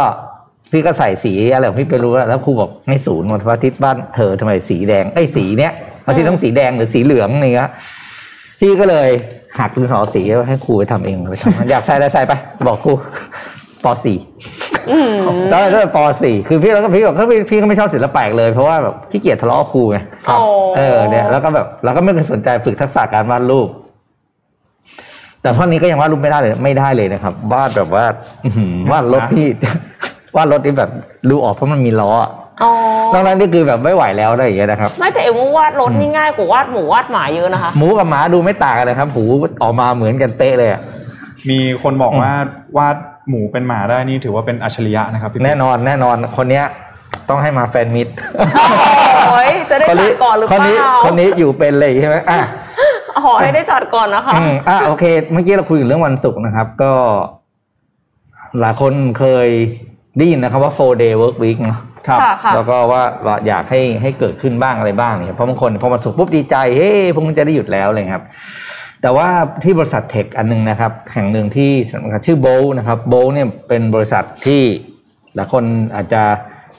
พี่ก็ใส่สีอะไรของพี่ไปรู้แล้วแล้วครูบอกไม่ศูนย์หมดพระอาทิตย์บ้านเธอทำไมสีแดงไอ้ยสีเนี้ยพระอาทิตย์ต้องสีแดงหรือสีเหลืองนี่ครับพี่ก็เลยหักดินสอสีให้ครูไปทำเองไปทำอยากใส่อะไรใส่ไป บอกครูปสี่อืมแล้วก็ปสี่คือพี่แล้วก็พี่บอกก็พี่พี่ก็ไม่ชอบศิลปะอีกเลย เพราะว่าแบบขี้เกียจทะเลาะกับครูไงครับเออเนี่ยแล้วก็แบบเราก็ไม่เคยสนใจฝึกทักษะการวาดรูป แต่ท่อนนี้ก็ยังวาดรูปไม่ได้เลย ไม่ได้เลยนะครับวาดแบบว่าอื้อหือวาดรถที่ วาดรถที่แบบดูออกเพราะมันมีล้ออะอ๋อนอกนั้นนี่คือแบบไม่ไหวแล้วอะไรอย่างเงี้ยนะครับ ไม่แต่เอ็มว่าวาดรถนี่ง่ายกว่าวาดหมูวาดหมาเยอะนะคะ หมูกับหมาดูไม่ต่างกันนะครับหูออกมาเหมือนกันเป๊ะเลยอะมีคนบอกว่าวาดหมูเป็นหมาได้นี่ถือว่าเป็นอัจฉริยะนะครับพี่ปิ๊กแน่นอนแน่นอนคนเนี้ยต้องให้มาแฟนมิตรโอ้ยจะได้คนจันี้ดก่อนหรือคเปนนี้ล่าคนนี้อยู่เป็นเลยใช่ไหมอะขอให้ได้จัดก่อนนะคะอืมอะโอเค เมื่อกี้เราคุยถึงเรื่องวันศุกร์นะครับ ก็ หลายคนเคย ได้ยินนะครับว่า four day work week เนอะครับค่ะค่ะแล้วก็ว่าเราอยากให้ให้เกิดขึ้นบ้างอะไรบ้างเนี่ยเพราะบางคนพอวันศุกร์ปุ๊บดีใจเฮ้พวกมันจะได้หยุดแล้วเลยครับ แต่ว่าที่บริษัทเทคอันหนึงนะครับ แห่งหนึ่งที่สำคัญชื่อโบลนะครับโบลเนี่ยเป็นบริษัทที่หลายคนอาจจะ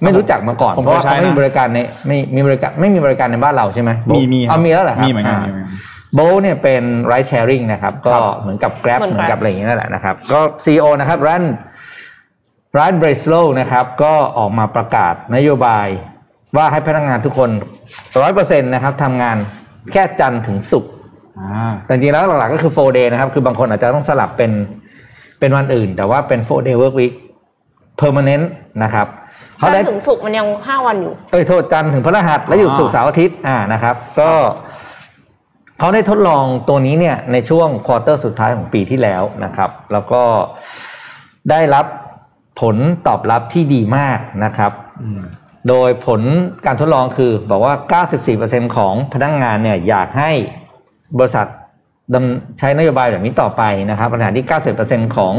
ไม่รู้จักมาก่อนผมเพราะว่าเคยใช้เขาไม่มีนะบริการในไม่มีบริการไม่มีบริการในบ้านเราใช่ไหมมีมีครับเอามีแล้วเหรอครับมีเหมือนกันามีเหมือนกันโบลเนี่ยเป็น ride sharing นะครับก็ครับเหมือนกับ Grab เหมือนเหมือนกับ Grab อะไรอย่างเงี้ยนั่นแหละนะครับก็ CEO นะครับรัน รันเบรสโลนะครับก็ออกมาประกาศนโยบายว่าให้พนักงานทุกคนร้อยเปอร์เซ็นต์นะครับทำงานแค่จันทร์ถึงศุกร์อ่าแต่จริงๆแล้วหลักๆก็คือ4 day นะครับ คือบางคนอาจจะต้องสลับเป็นเป็นวันอื่น แต่ว่าเป็น4 day work week permanent นะครับเขาจันได้ทร์ถึงศุกร์มันยังห้าวันอยู่ เอ้ยโทษจันทร์ถึงพฤหัสแล้วหยุดอ๋อศุกร์เสาร์อาทิตย์อ่านะครับ ก็เขาได้ทดลองตัวนี้เนี่ยในช่วงควอเตอร์สุดท้ายของปีที่แล้วนะครับ แล้วก็ได้รับ ผลตอบรับที่ดีมากนะครับโดยผลการทดลองคือบอกว่า 94%ของพนักงงานเนี่ยอยากให้บริษัทดำใช้นโยบายแบบนี้ต่อไปนะครับปัญหาที่ 90%ของ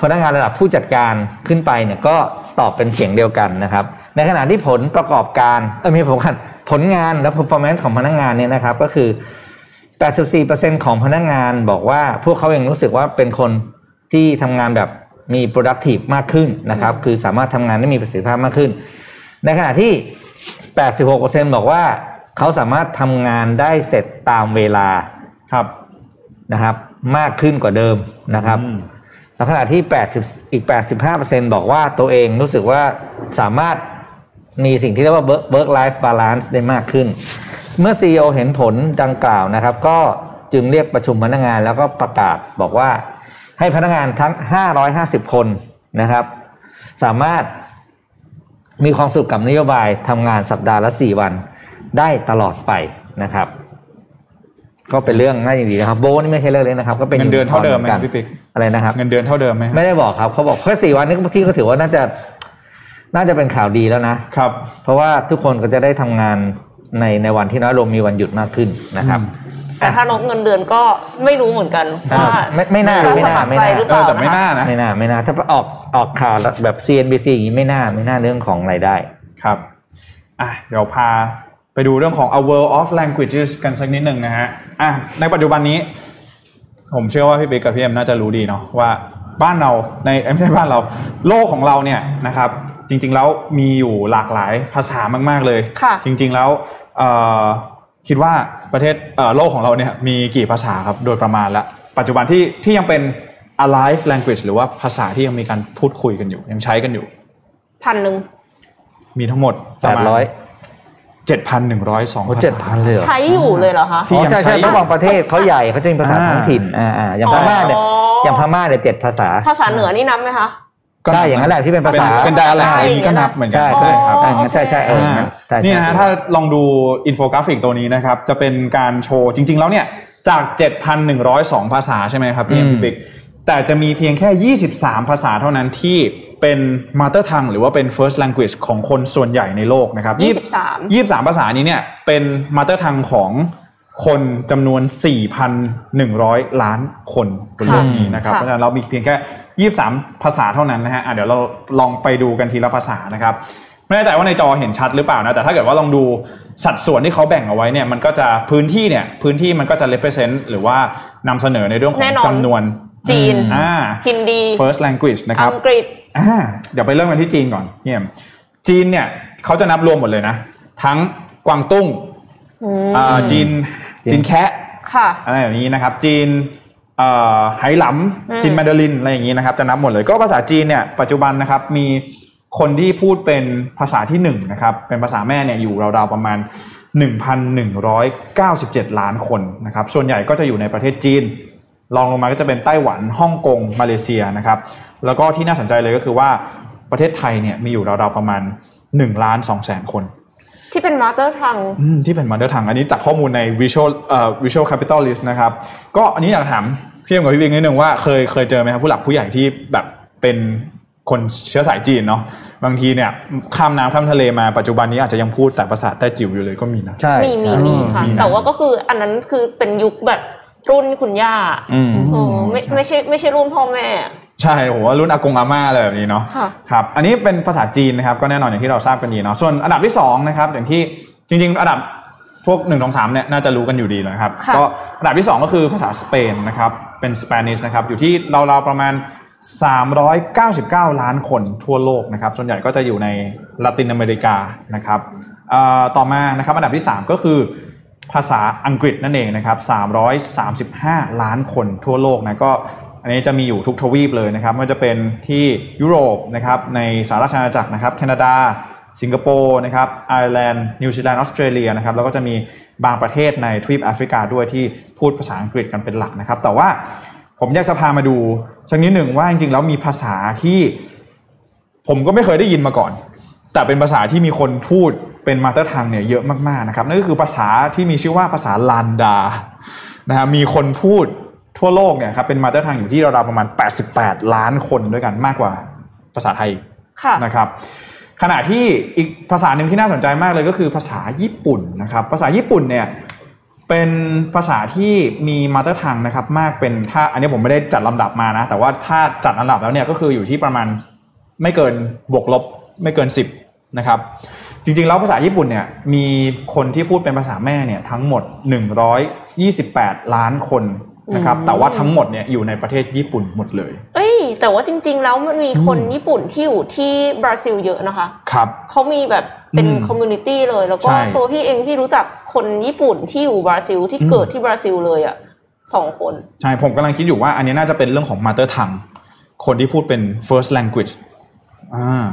พนักงานระดับผู้จัดการขึ้นไปเนี่ยก็ตอบเป็นเสียงเดียวกันนะครับ ในขณะที่ผลประกอบการเออไมีผลกันผลงานและ performance ของพนักงานเนี่ยนะครับ ก็คือ 84%ของพนักงานบอกว่าพวกเขาเองรู้สึกว่าเป็นคนที่ทำงานแบบ มี productive มากขึ้นนะครับ คือสามารถทำงานได้มีประสิทธิภาพมากขึ้น ในขณะที่ 86%บอกว่าเขาสามารถทำงานได้เสร็จตามเวลาครับนะครับ มากขึ้นกว่าเดิมนะครับอืมแล้วขณะที่ 80 อีก 85%บอกว่าตัวเองรู้สึกว่าสามารถมีสิ่งที่เรียกว่า work- work life balance ได้มากขึ้น เมื่อ CEO เห็นผลดังกล่าวนะครับ ก็จึงเรียกประชุมพนักงานแล้วก็ประกาศบอกว่า ให้พนักงานทั้ง 550 คนนะครับ สามารถมีความสุขกับนโยบายทำงานสัปดาห์ละ 4 วันได้ตลอดไปนะครับ ก็เป็นเรื่องน่ายินดีนะครับ โบนี่ไม่ใช่เรื่องเล็กนะครับ ก็เป็นเงินเดือนเท่าเดิมไหม unicorn พี่ปิ๊กอะไรนะครับ เงินเดือนเท่าเดิมไหมไม่ได้บอกครับเขาบอกแค่สี่วันนี้ที่ก็ถือว่าน่าจะน่าจะเป็นข่าวดีแล้วนะครับ เพราะว่าทุกคนก็จะได้ทำงาน ในในวันที่น้อยลงมีวันหยุดมากขึ้นนะครับแต่ถ้านกเงินเดือนก็ไม่รู้เหมือนกันว่าไม่ไม่น่าจะไม่สน่ามัครไม่ใจน่าหรือเปเออล่าแต่ไม่น่านะคะนะไม่น่าไม่น่าถ้าออกออกข่าวแบบ CNBC อย่างนี้ไม่น่าไม่น่าเรื่องของรายได้ครับอะเดี๋ยวพาไปดูเรื่องของ a world of languages กันสักนิดหนึ่งนะฮะอะในปัจจุบันนี้ ผมเชื่อว่าพี่ปิ๊กกับพี่เอ็มน่าจะรู้ดีเนาะว่าบ้านเราในเอ้ยไม่ใช่บ้านเราโลกของเราเนี่ยนะครับ จริง ๆ แล้วมีอยู่หลากหลายภาษามาก ๆ เลยค่ะจริง ๆ แล้วเอ่อคิดว่าประเทศเอ่อโลกของเราเนี่ยมีกี่ภาษาครับโดยประมาณละปัจจุบันที่ที่ยังเป็น alive language หรือว่าภาษาที่ยังมีการพูดคุยกันอยู่ ยังใช้กันอยู่พันหนึ่งมีทั้งหมดประมาณ800เจ็ดพันหนึ่งร้อยสองโอ้ภาเจ็ดษาพันเลยเหรอใช้อยู่เลยเหรอคะที่อ๋อยังใช่ใช้ใช่อยู่เพราะบางประเทศเขาใหญ่เขาจะมีภาษาอ่าท้องถิ่นอ่าอ่าอย่างพม่าเนี่ยอ๋อออย่างพม่าเนี่ยเจ็ดภาษา ภาษาเหนือนี่นับไหมคะก็ ใช่อย่างนั้นแหละที่เป็นภาษาเป็นดาราอะไรใช่นี้ก็นับเหมือนกัใช่ใช่ครับใช่ใช่ใช่เอออ่าใช่นี่นะฮะใช่ถ้าลองดูอินโฟกราฟิกตัวนี้นะครับจะเป็นการโชว์จริง ๆ แล้วเนี่ยจาก 7,102 ภาษาใช่ไหมครับพี่เอ็มพี่ปิ๊กแต่จะมีเพียงแค่ 23 ภาษาเท่านั้นที่เป็น mother tongue หรือว่าเป็น first language ของคนส่วนใหญ่ในโลกนะครับ 23 23 ภาษานี้เนี่ยเป็น mother tongue ของ คนจำนวน 4,100 ล้านคนบนโลกนี้นะครับค่ะเพราะฉะนั้นเรามีเพียงแค่ 23 ภาษาเท่านั้นนะฮะอะเดี๋ยวเราลองไปดูกันทีละภาษานะครับ ไม่แน่ใจว่าในจอเห็นชัดหรือเปล่านะ แต่ถ้าเกิดว่าลองดูสัดส่วนที่เขาแบ่งเอาไว้เนี่ย มันก็จะพื้นที่เนี่ย พื้นที่มันก็จะ represent หรือว่านำเสนอในเรื่องขอแน่งนอนจำนวนจีนอ่าฮินดี first language นะครับ อังกฤษอ่าเดี๋ยวไปเริ่มกันที่จีนก่อนเยี่ยมจีนเนี่ยเขาจะนับรวมหมดเลยนะ ทั้งกวางตุ้งอืมอ่าจีน จีนแคะค่ะอะไรแบบนี้นะครับ จีนเอ่อไหหลอืมำจีนแมนดารินอะไรอย่างนี้นะครับจะนับหมดเลยก็ภาษาจีนเนี่ยปัจจุบันนะครับมีคนที่พูดเป็นภาษาที่หนึ่งนะครับเป็นภาษาแม่เนี่ยอยู่ราวๆประมาณ 1,197 ล้านคนนะครับส่วนใหญ่ก็จะอยู่ในประเทศจีนรองลงมาก็จะเป็นไต้หวันฮ่องกงมาเลเซียนะครับแล้วก็ที่น่าสนใจเลยก็คือว่าประเทศไทยเนี่ยมีอยู่ราวๆประมาณ1ล้าน2แสนคน ที่เป็นมาสเตอร์ทังอืมที่เป็นมาเตอร์ทังอันนี้จากข้อมูลใน Visual เอ่อ Visual Capital List นะครับ ก็อันนี้อยากถามพี่เอ็มกับพี่วิงนิดนึงว่าเคยเคยเจอไหมครับผู้หลักผู้ใหญ่ที่แบบเป็นคนเชื้อสายจีนเนาะบางทีเนี่ยข้ามน้ำข้ามทะเลมาปัจจุบันนี้อาจจะยังพูดแต่ภาษาแต้จิ๋วอยู่เลยก็มีนะใช่มีมีใช่มีค่ะมีนะแต่ว่าก็คืออันนั้นคือเป็นยุคแบบรุ่นคุณย่าอืมเออไม่ไม่ใช่ไม่ใช่รุ่นพ่อแม่ ใช่ผมว่ารุ่นอากงอาม่าอะไรแบบนี้เนาะค่ะครับอันนี้เป็นภาษาจีนนะครับก็แน่นอนอย่างที่เราทราบกันดีเนาะส่วนอันดับที่สองนะครับอย่างที่จริง ๆ อันดับพวก1นึ่งสามเนี่ยน่าจะรู้กันอยู่ดีนะครับค่ะก็อันดับที่สองก็คือภาษาสเปนนะครับเป็นสเปนิชนะครับอยู่ที่ราวๆประมาณ 399 ล้านคนทั่วโลกนะครับส่วนใหญ่ก็จะอยู่ในลาตินอเมริกานะครับเอ่อต่อมานะครับอันดับที่ 3 ก็คือภาษาอังกฤษนั่นเองนะครับ335 ล้านคนทั่วโลกนะก็ อันนี้จะมีอยู่ทุกทวีปเลยนะครับไม่ว่าจะเป็นที่ยุโรปนะครับในสหราชอาณาจักรนะครับแคนาดา สิงคโปร์นะครับไอร์แลนด์นิวซีแลนด์ออสเตรเลียนะครับแล้วก็จะมีบางประเทศในทวีปแอฟริกาด้วยที่พูดภาษาอังกฤษกันเป็นหลักนะครับ แต่ว่าผมอยากจะพามาดูสักนิดหนึ่งว่าจริงๆแล้วมีภาษาที่ผมก็ไม่เคยได้ยินมาก่อน แต่เป็นภาษาที่มีคนพูดเป็น mother tongue เนี่ยเยอะมากๆนะครับนั่นก็คือภาษาที่มีชื่อว่าภาษาลาห์นดานะฮะมีคนพูด ทั่วโลกเนี่ยครับเป็น mother tongue อยู่ที่ราวๆประมาณ 88 ล้านคนด้วยกันมากกว่าภาษาไทยค่ะนะครับขณะที่อีกภาษาหนึ่งที่น่าสนใจมากเลยก็คือภาษาญี่ปุ่นนะครับ ภาษาญี่ปุ่นเนี่ยเป็นภาษาที่มีมาเตอร์ทังนะครับมากเป็นถ้าอันนี้ผมไม่ได้จัดลำดับมานะ แต่ว่าถ้าจัดลำดับแล้วเนี่ยก็คืออยู่ที่ประมาณไม่เกินบวกลบไม่เกิน 10นะครับจริงๆแล้วภาษาญี่ปุ่นเนี่ยมีคนที่พูดเป็นภาษาแม่เนี่ยทั้งหมด 128 ล้านคน นะครับอืมแต่ว่าทั้งหมดเนี่ยอยู่ในประเทศญี่ปุ่นหมดเลย เอ้ยแต่ว่าจริง ๆ แล้วมันมีคนอืมญี่ปุ่นที่อยู่ที่บราซิลเยอะนะคะครับเขามีแบบเป็นอืม community เลย แล้วก็ใช่ตัวพี่เองที่รู้จักคนญี่ปุ่นที่อยู่บราซิลที่อืมเกิดที่บราซิลเลยอะสองคน ใช่ผมกำลังคิดอยู่ว่าอันนี้น่าจะเป็นเรื่องของ mother tongue คนที่พูดเป็น first language อ่า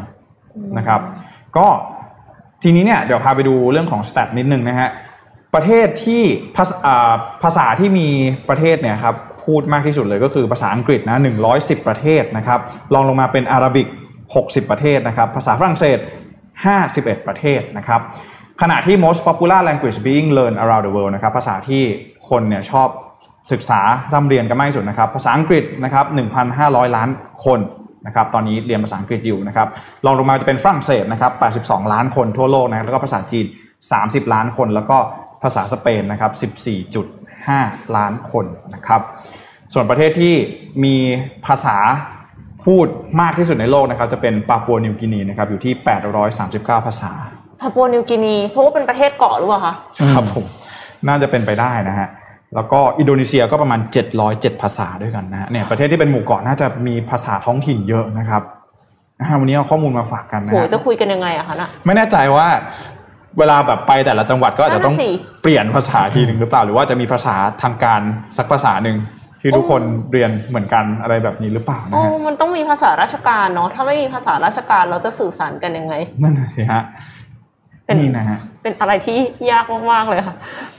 นะครับ ก็ทีนี้เนี่ยเดี๋ยวพาไปดูเรื่องของ stat นิดนึงนะฮะ ประเทศที่ภาษาภาษาที่มีประเทศเนี่ยครับพูดมากที่สุดเลยก็คือภาษาอังกฤษนะ110 ประเทศนะครับลองลงมาเป็นอาหรับิก 60 ประเทศนะครับภาษาฝรั่งเศส 51 ประเทศนะครับขณะที่ most popular language being learned around the world นะครับภาษาที่คนเนี่ยชอบศึกษาร่ำเรียนกันมากที่สุดนะครับภาษาอังกฤษนะครับ1,500 ล้านคนนะครับตอนนี้เรียนภาษาอังกฤษอยู่นะครับลองลงมาจะเป็นฝรั่งเศสนะครับ82 ล้านคนทั่วโลกนะแล้วก็ภาษาจีน 30 ล้านคนแล้วก็ ภาษาสเปนนะครับ 14.5 ล้านคนนะครับ ส่วนประเทศที่มีภาษาพูดมากที่สุดในโลกนะครับ จะเป็นปาปัวนิวกินีนะครับอยู่ที่ 839 ภาษาพาปัวนิวกินีเพราะว่าเป็นประเทศเกาะหรือเปล่าคะครับผมน่าจะเป็นไปได้นะฮะแล้วก็อินโดนีเซียก็ประมาณ 707 ภาษาด้วยกันนะฮะเนี่ยประเทศที่เป็นหมู่เกาะน่าจะมีภาษาท้องถิ่นเยอะนะครับนะฮะวันนี้เอาข้อมูลมาฝากกันนะโหฮะจะคุยกันยังไงอะคะน่ะไม่แน่ใจว่า เวลาแบบไปแต่ละจังหวัดก็อาจจะต้องนั่นน่ะสิเปลี่ยนภาษาทีหนึ่งหรือเปล่า หรือว่าจะมีภาษาทางการสักภาษาหนึ่งที่ทุกคนเรียนเหมือนกันอะไรแบบนี้หรือเปล่านะโอ้ฮะมันต้องมีภาษาราชการเนาะถ้าไม่มีภาษาราชการเราจะสื่อสารกันยังไงนั่นน่ะสิฮะเป็นนี่นะฮะเป็นอะไรที่ยากมากๆเลยค่ะ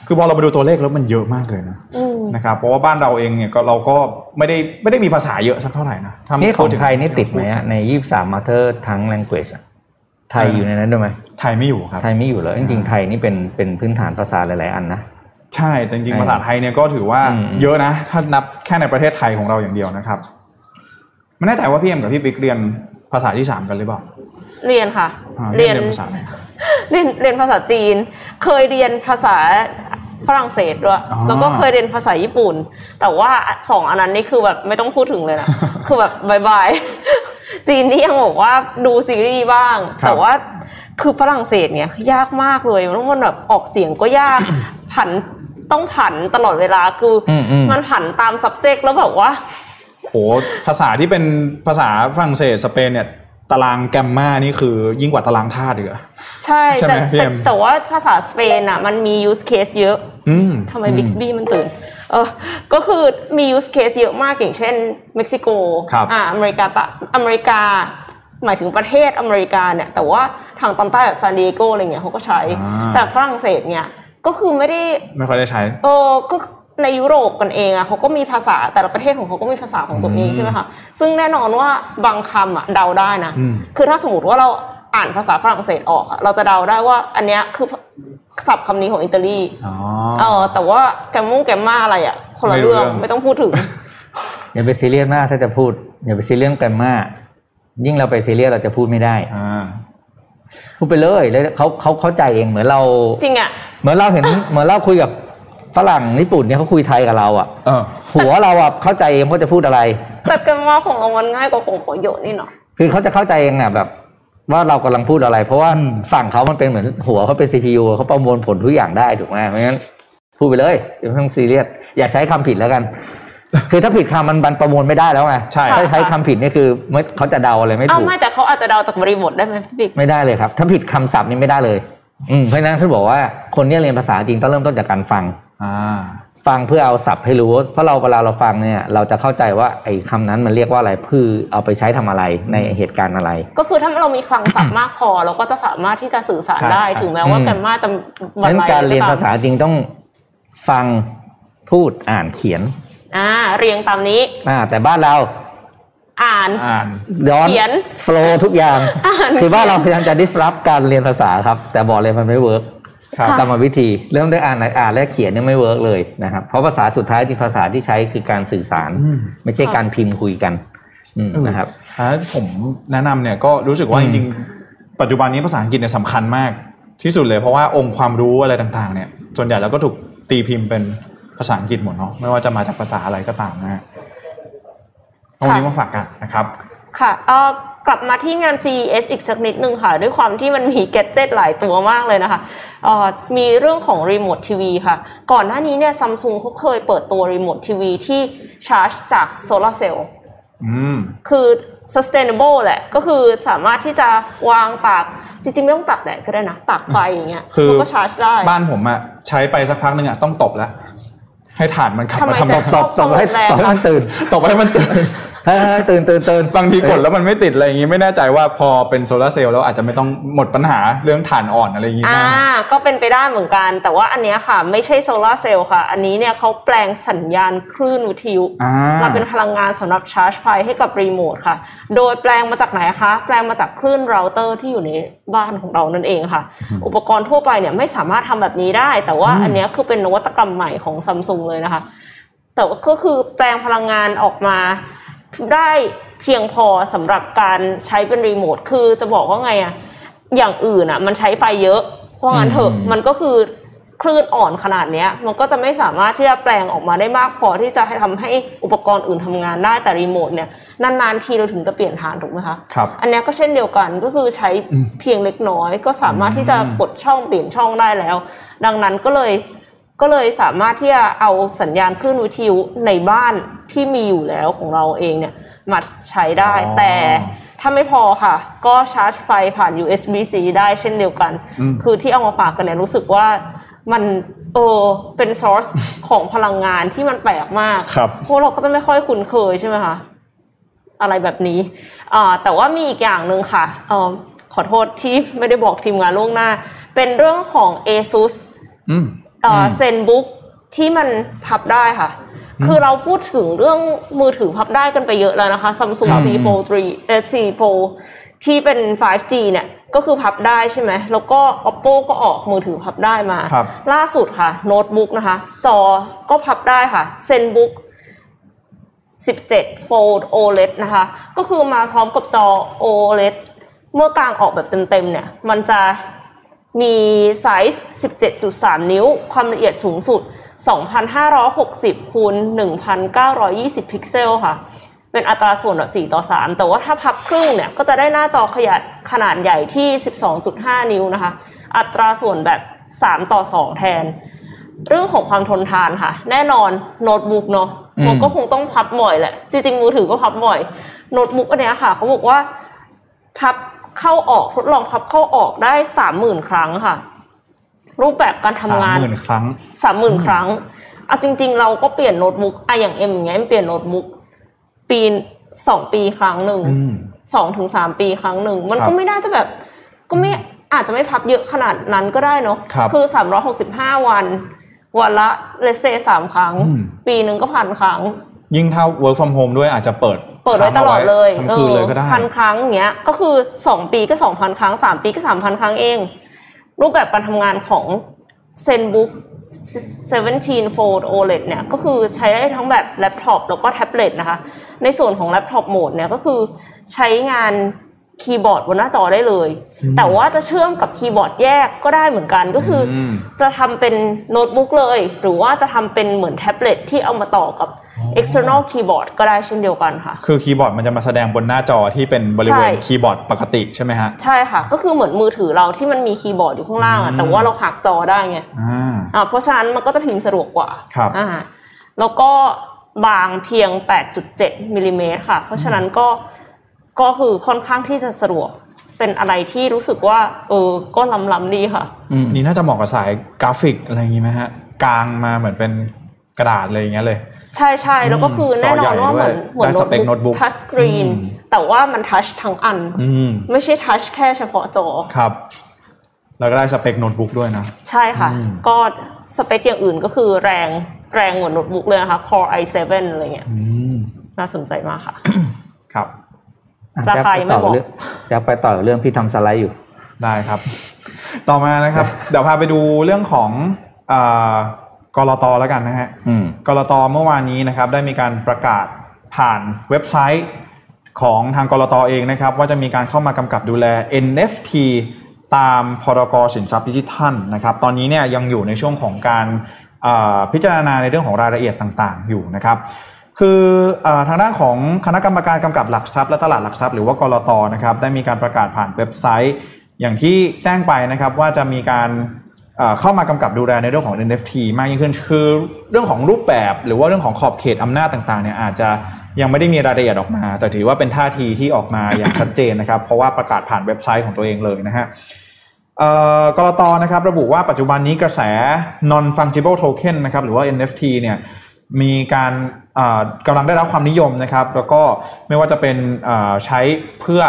คือพอเราไปดูตัวเลขแล้วมันเยอะมากเลยนะอืมนะครับเพราะว่าบ้านเราเองเนี่ยก็เราก็ไม่ได้ไม่ได้มีภาษาเยอะสักเท่าไหร่นะถ้านี่ขพูองถึไทยนี่ติดไหมที่เราพูอะกันในยี่สามมาเธอร์ทั้ง language อะ ไทยอยู่ในนั้นด้วยไหมไทยไม่อยู่ครับไทยไม่อยู่เหรอจริงๆไทยนี่เป็นเป็นพื้นฐานภาษาหลาย ๆ อันนะใช่แต่จริงใช่ๆภาษาไทยเนี่ยก็ถือว่าอืมเยอะนะ ถ้านับแค่ในประเทศไทยของเราอย่างเดียวนะครับไม่แน่ใจว่าพี่เอ็มกับพี่ปิ๊กเรียนภาษาที่สามกันหรือเปล่าเรียนค่ะอ่าเรียนเรียนภาษาไหนเรียนเรียนภาษาจีน เคยเรียนภาษาฝรั่งเศสด้วยอ๋อแล้วก็เคยเรียนภาษาญี่ปุ่น แต่ว่าสองอันนั้นนี่คือแบบไม่ต้องพูดถึงเลยนะคือแบบบายบาย จีนนี่ยังบอกว่าดูซีรีส์บ้างครับแต่ว่าคือฝรั่งเศสเนี่ยยากมากเลยมันต้องแบบออกเสียงก็ยากผันต้องผันตลอดเวลาคืออมอืมมันผันตาม subject แล้วแบบว่าโหภาษาที่เป็นภาษาฝรั่งเศสสเปนเนี่ย ตารางแกมมานี่คือยิ่งกว่าตารางธาตุอีกอะใช่ใช่ไหมแต่พี่แต่เอ็มแต่ว่าภาษาสเปนอะมันมี use case เยอะอืมทำไมบิ๊กบี้มันตื่นเออก็คือมี use case เยอะมากอย่างเช่นเม็กซิโกครับอ่าอเมริกาตะอเมริกา หมายถึงประเทศอเมริกาเนี่ย แต่ว่าทางตอนใต้แบบซานดิเอโกอะไรเงี้ยเขาก็ใช้อ่าแต่ฝรั่งเศสเนี่ยก็คือไม่ได้ไม่ค่อยได้ใช้เออก็ ในยุโรปกันเองอะเขาก็มีภาษาแต่ละประเทศของเขาก็มีภาษาของตัวเองอืมใช่ไหมคะซึ่งแน่นอนว่าบางคำอะเดาได้นะอืมคือถ้าสมมติว่าเราอ่านภาษาฝรั่งเศสออกอะเราจะเดาได้ว่า อันเนี้ยคือศัพท์คำนี้ของอิตาลีอ๋อเออแต่ว่าแกมมงแกมมาอะไรอะคนละไม่รู้เรื่องเรื่องไม่ต้องพูดถึงอย่าไปซีเรียสมากถ้าจะพูดอย่าไปซีเรียสกันมากยิ่งเราไปซีเรียสเราจะพูดไม่ได้อ่าพูดไปเลยแล้วเขาเขาเข้าใจเองเหมือนเราจริงอะเหมือนเราเห็นเหมือนเราคุยกับ ฝรั่งญี่ปุ่นเนี่ยเขาคุยไทยกับเราอะเออหัวเราอะเข้าใจเองเขาจะพูดอะไร แต่แกมมาของเรามันง่ายกว่าของขอโยนี่เนาะคือเขาจะเข้าใจเองอะแบบ ว่าเรากำลังพูดอะไร เพราะว่าอืมฝั่งเขามันเป็นเหมือนหัวเขาเป็น CPU เขาประมวลผลทุกอย่างได้ถูกไหมเพราะงั้นพูดไปเลยอย่าเพิ่งซีเรียสอย่าใช้คำผิดแล้วกัน คือถ้าผิดคำมันบันประมวลไม่ได้แล้วไงใช่ถ้าใช้คำผิดนี่คือไม่เขาจะเดาอะไรไม่อ้าวถูกไม่แต่เขาอาจจะเดาจากบริบทได้ไหมพี่บิ๊กไม่ได้เลยครับ ถ้าผิดคำศัพท์นี่ไม่ได้เลย อืมเพราะฉะนั้นท่านบอกว่าคนที่เรียนภาษาจริงต้องเริ่มต้นจากการฟังอ่า ฟังเพื่อเอาศัพท์ให้รู้ เพราะเราเวลาเราฟังเนี่ย เราจะเข้าใจว่าไอ้คำนั้นมันเรียกว่าอะไรเพื่อเอาไปใช้ทำอะไรในเหตุการณ์อะไร ก็คือถ้าเรามีคลังศัพท์มากพอ เราก็จะสามารถที่จะสื่อสารใช่ได้ใช่ถึงแม้ว่าอืมแกมมาจะเพราะฉะนั้นการเรียนภาษาจริงต้องฟังพูดอ่านเขียน อ่า เรียงตามนี้ อ่า แต่บ้านเรา อ่านานอ่านย้อนเขียนโฟล์ทุกอย่างอ่านคือว่าเราพยายามจะ disrupt การเรียนภาษาครับ แต่บอกเลยมันไม่เวิร์กครับ กรรมวิธีเริ่มด้วยอ่านอ่านและเขียนเนี่ยไม่เวิร์กเลยนะครับเพราะภาษาสุดท้ายที่ภาษาที่ใช้คือการสื่อสารอืมไม่ใช่การพิมพ์คุยกันอืมนะครับถ้าผมแนะนำเนี่ยก็รู้สึกว่าอืจมริงๆ ปัจจุบันนี้ภาษาอังกฤษเนี่ยสำคัญมากที่สุดเลยเพราะว่าองค์ความรู้อะไรต่างๆ เนี่ย ส่วนใหญ่แล้วก็ถูกตีพิมพ์เป็นภาษาอังกฤษหมดเนาะไม่ว่าจะมาจากภาษาอะไรก็ตามนะฮะเอาวันนี้มาฝากกันนะครับ ค่ะเอ่อ กลับมาที่งาน CES อีกสักนิดนึงค่ะ ด้วยความที่มันมีแกดเจิตหลายตัวมากเลยนะคะเอ่อมีเรื่องของรีโมททีวีค่ะ ก่อนหน้านี้เนี่ยซัมซุงเขาเคยเปิดตัวรีโมททีวีที่ชาร์จจากโซลาร์เซลล์อืมคือ sustainable แหละ ก็คือสามารถที่จะวางตากจริงๆ ไม่ต้องตากแดดก็ได้นะตากไฟอย่างเงี้ยคือมันก็ชาร์จได้ บ้านผมอะใช้ไปสักพักหนึ่งอะต้องตบแล้วให้ฐานมันขับทำไมมาทำแต่ตบตบตบให้แรงตบให้มันตื่นตบให้มันตื่นเฮ้ยเฮ้ย ตื่นตื่นตื่นบางทีกดแล้วมันไม่ติดอะไรอย่างงี้ไม่แน่ใจว่าพอเป็นโซลาร์เซลล์แล้วอาจจะไม่ต้องหมดปัญหาเรื่องฐานอ่อนอะไรอย่างงี้อ่านะก็เป็นไปได้เหมือนกัน แต่ว่าอันเนี้ยค่ะ ไม่ใช่โซลาร์เซลล์ค่ะ อันนี้เนี่ยเขาแปลงสัญญาณคลื่นวิทยุอ่ามาเป็นพลังงานสำหรับชาร์จไฟให้กับรีโมทค่ะ โดยแปลงมาจากไหนคะแปลงมาจากคลื่นเราเตอร์ที่อยู่ในบ้านของเรานั่นเองค่ะ อุปกรณ์ทั่วไปเนี่ยไม่สามารถทำแบบนี้ได้ แต่ว่าอันเนี้ยคือเป็นนวัตกรรมใหม่ของซัมซุงเลยนะคะ แต่ว่าก็คือแปลงพลังงานออกมา ได้เพียงพอสำหรับการใช้เป็นรีโมท คือจะบอกว่าไงอะอย่างอื่นอะมันใช้ไฟเยอะ เพราะงั้นเถอะอืมมันก็คือคลื่นอ่อนขนาดเนี้ยมันก็จะไม่สามารถที่จะแปลงออกมาได้มากพอที่จะให้ทำให้อุปกรณ์อื่นทำงานได้แต่รีโมทเนี่ยนานๆทีเราถึงจะเปลี่ยนฐานถูกไหมคะครับอันเนี้ยก็เช่นเดียวกันก็คือใช้อืมเพียงเล็กน้อย ก็สามารถที่จะอืมกดช่องเปลี่ยนช่องได้แล้ว ดังนั้นก็เลย ก็เลยสามารถที่จะเอาสัญญาณคลื่นวิทยุในบ้านที่มีอยู่แล้วของเราเองเนี่ยมาใช้ได้อ๋อแต่ถ้าไม่พอค่ะ ก็ชาร์จไฟผ่าน USB-C ได้เช่นเดียวกันอืมคือที่เอามาฝากกันเนี่ยรู้สึกว่ามันเออเป็นซอร์สของพลังงานที่มันแปลกมากครับพวกเราก็จะไม่ค่อยคุ้นเคยใช่ไหมคะอะไรแบบนี้อ่าแต่ว่ามีอีกอย่างหนึ่งค่ะเออขอโทษที่ไม่ได้บอกทีมงานล่วงหน้า เป็นเรื่องของ ASUS อืม เอ่ออืมเซนบุ๊กที่มันพับได้ค่ะ คือเราพูดถึงเรื่องมือถือพับได้กันไปเยอะแล้วนะคะ Samsung ครับ C Fold 3เอ่อ C Fold ที่เป็น 5G เนี่ยก็คือพับได้ใช่ไหม แล้วก็ Oppo ก็ออกมือถือพับได้มาครับล่าสุดค่ะ โน้ตบุ๊กนะคะ จอก็พับได้ค่ะเซนบุ๊ก17 Fold OLED นะคะ ก็คือมาพร้อมกับจอ OLED เมื่อกางออกแบบเต็มๆเนี่ย มันจะ มีไซส์ 17.3 นิ้ว ความละเอียดสูงสุด 2,560คูณ1,920 พิกเซลค่ะ เป็นอัตราส่วนแบบ4ต่อ 3 แต่ว่าถ้าพับครึ่งเนี่ย ก็จะได้หน้าจอขยายขนาดใหญ่ที่ 12.5 นิ้วนะคะ อัตราส่วนแบบ 3 ต่อ 2 แทน เรื่องของความทนทานค่ะ แน่นอนโน้ตบุ๊กเนาะอืมมันก็คงต้องพับบ่อยแหละ จริงๆมือถือก็พับบ่อย โน้ตบุ๊กอันเนี้ยค่ะ เขาบอกว่าพับ เข้าออกทดลองพับเข้าออกได้สามหมื่นครั้งค่ะ รูปแบบการทำงานสามหมื่นครั้งสามหมื่นครั้งเอาจริง ๆ เราก็เปลี่ยนโน้ตบุ๊กอะอย่างเอ็มอย่างเงี้ยเปลี่ยนโน้ตบุ๊กปีสองปีครั้งหนึ่งอืมสองถึงสามปีครั้งหนึ่งมันครัก็บไม่น่าจะแบบ ก็ไม่อาจจะไม่พับเยอะขนาดนั้นก็ได้เนาะครับอสามร้อยหกสิบห้าวัน วันละเลเซสามครั้งอืมปีหนึ่งก็พันครั้ง ยิ่งถ้า work from home ด้วยอาจจะเปิด เปิดไว้ตลอดเลยทั้งคืนเลยก็ได้พันครั้งอย่างเงี้ย ก็คือสองปีก็สองพันครั้งสามปีก็สามพันครั้งเอง รูปแบบการทำงานของ ZenBook 17 Fold OLED เนี่ยก็คือใช้ได้ทั้งแบบแล็ปท็อปแล้วก็แท็บเล็ตนะคะ ในส่วนของ laptop mode เนี่ยก็คือใช้งานคีย์บอร์ดบนหน้าจอได้เลยอืมแต่ว่าจะเชื่อมกับคีย์บอร์ดแยกก็ได้เหมือนกันก็คืออมจะทำเป็นโน้ตบุ๊กเลย หรือว่าจะทำเป็นเหมือนแท็บเล็ตที่เอามาต่อกับ external keyboard ก็ได้เช่นเดียวกันค่ะ คือคีย์บอร์ดมันจะมาแสดงบนหน้าจอที่เป็นบริเวณใช่คีย์บอร์ดปกติใช่ไหมฮะ ใช่ค่ะ ก็คือเหมือนมือถือเราที่มันมีคีย์บอร์ดอยู่ข้างล่างอือะมแต่ว่าเราหักจอได้ไงอ่าอ่าเพราะฉะนั้นมันก็จะพิมพ์สะดวกกว่าครับอ่าแล้วก็บางเพียง 8.7มิลลิเมตรค่ะ เพราะฉะนั้นก็ก็คือค่อนข้างที่จะสะดวกเป็นอะไรที่รู้สึกว่า เออก็ล้ำๆดีค่ะอืมนี่น่าจะเหมาะกับสายกราฟิกอะไรอย่างงี้ไหมฮะกางมาเหมือนเป็นกระดาษเลยอย่างเงี้ยเลย ใช่ใช่แล้วก็คือแน่นอนว่าเหมือนจอใหญ่ด้วยเหมือนได้สเปคโน้ตบุ๊ก touch screen อืมแต่ว่ามัน touch ทั้งอันอืมไม่ใช่ touch แค่เฉพาะจอครับ แล้วก็ได้สเปคโน้ตบุ๊กด้วยนะ ใช่ค่ะอืมก็สเปคอย่างอื่นก็คือแรงแรงเหมือนโน้ตบุ๊กเลยนะคะ Core i7 อะไรเงี้ยอืมน่าสนใจมากค่ะ ครับราคายังไม่บอกจะไปต่อเรื่องพี่ทำสไลด์อยู่ได้ครับ ต่อมานะครับ เดี๋ยวพาไปดูเรื่องของอา กรตแล้วกันนะฮะอืมกรตเมื่อวานนี้นะครับได้มีการประกาศผ่านเว็บไซต์ของทางกรตเองนะครับ ว่าจะมีการเข้ามากำกับดูแล NFT ตามพรกสินทรัพย์ดิจิทัลนะครับ ตอนนี้เนี่ยยังอยู่ในช่วงของการอ่าพิจารณาในเรื่องของรายละเอียดต่างๆ อยู่นะครับ คืออาทางด้านของคณะกรรมการกำกับหลักทรัพย์และตลาดหลักทรัพย์หรือว่ากรตนะครับได้มีการประกาศผ่านเว็บไซต์ อย่างที่แจ้งไปนะครับว่าจะมีการ เข้ามากำกับดูแลในเรื่องของ NFT มากยิ่งขึ้นคือเรื่องของรูปแบบหรือว่าเรื่องของขอบเขตอำนาจต่างๆเนี่ยอาจจะยังไม่ได้มีรายละเอียดออกมา แต่ถือว่าเป็นท่าทีที่ออกมาอย่างชัดเจนนะครับ เพราะว่าประกาศผ่านเว็บไซต์ของตัวเองเลยนะฮะเอ่อกรตนะครับระบุว่าปัจจุบันนี้กระแส non fungible token นะครับหรือว่า NFT เนี่ยมีการกำลังได้รับความนิยมนะครับ แล้วก็ไม่ว่าจะเป็นใช้เพื่อ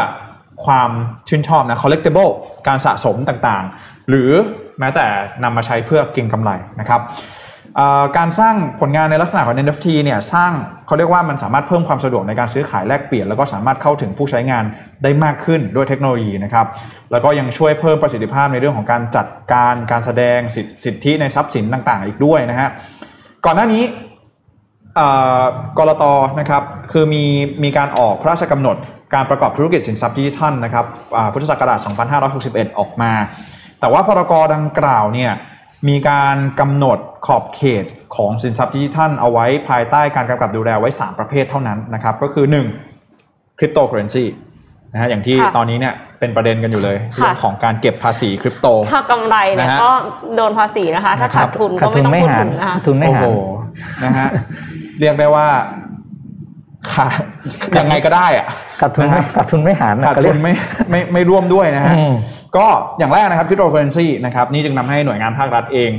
ความชื่นชอบนะ collectible การสะสมต่างๆ หรือ แม้แต่นำมาใช้เพื่อเก็งกำไรนะครับการสร้างผลงานในลักษณะของ NFT เนี่ยสร้างเขาเรียกว่ามันสามารถเพิ่มความสะดวกในการซื้อขายแลกเปลี่ยน แล้วก็สามารถเข้าถึงผู้ใช้งานได้มากขึ้นด้วยเทคโนโลยีนะครับแล้วก็ยังช่วยเพิ่มประสิทธิภาพในเรื่องของการจัดการการแสดงสิทธิสิทธิในทรัพย์สินต่างๆ อีกด้วยนะฮะก่อนหน้านี้กรตนะครับคือมีมีการออกพระราชกำหนดการประกอบธุรกิจสินทรัพย์ดิจิทัลนะครับพุทธศักราช 2561 ออกมา แต่ว่าพรกดังกล่าวเนี่ยมีการกำหนดขอบเขตของสินทรัพย์ดิจิทัลเอาไว้ภายใต้การกำกับดูแลไว้ 3 ประเภทเท่านั้นนะครับก็คือ 1. คริปโตเคอเรนซีนะฮะอย่างที่ค่ะตอนนี้เนี่ยเป็นประเด็นกันอยู่เลยค่ะเรื่องของการเก็บภาษีคริปโต ถ้ากำไรเนี่ยนะฮะก็โดนภาษีนะคะ ถ้านะครับขาดทุนขาก็ดไม่ทุนต้องไม่พูดหารถึงนะคะทุนไม่โอ้หาโหรนะฮะเรียกได้ว่า ขาดยังไงก็ได้อะขาดทุนไม่นะฮะขาดทุนไม่หารนะขาดก็เรีทุยกนไม่ไม่ไม่ร่วมด้วยนะฮะอืมก็อย่างแรกนะครับคริปโตเคอเรนซีนะครับนี่จึงทำให้หน่วยงานภาครัฐเอง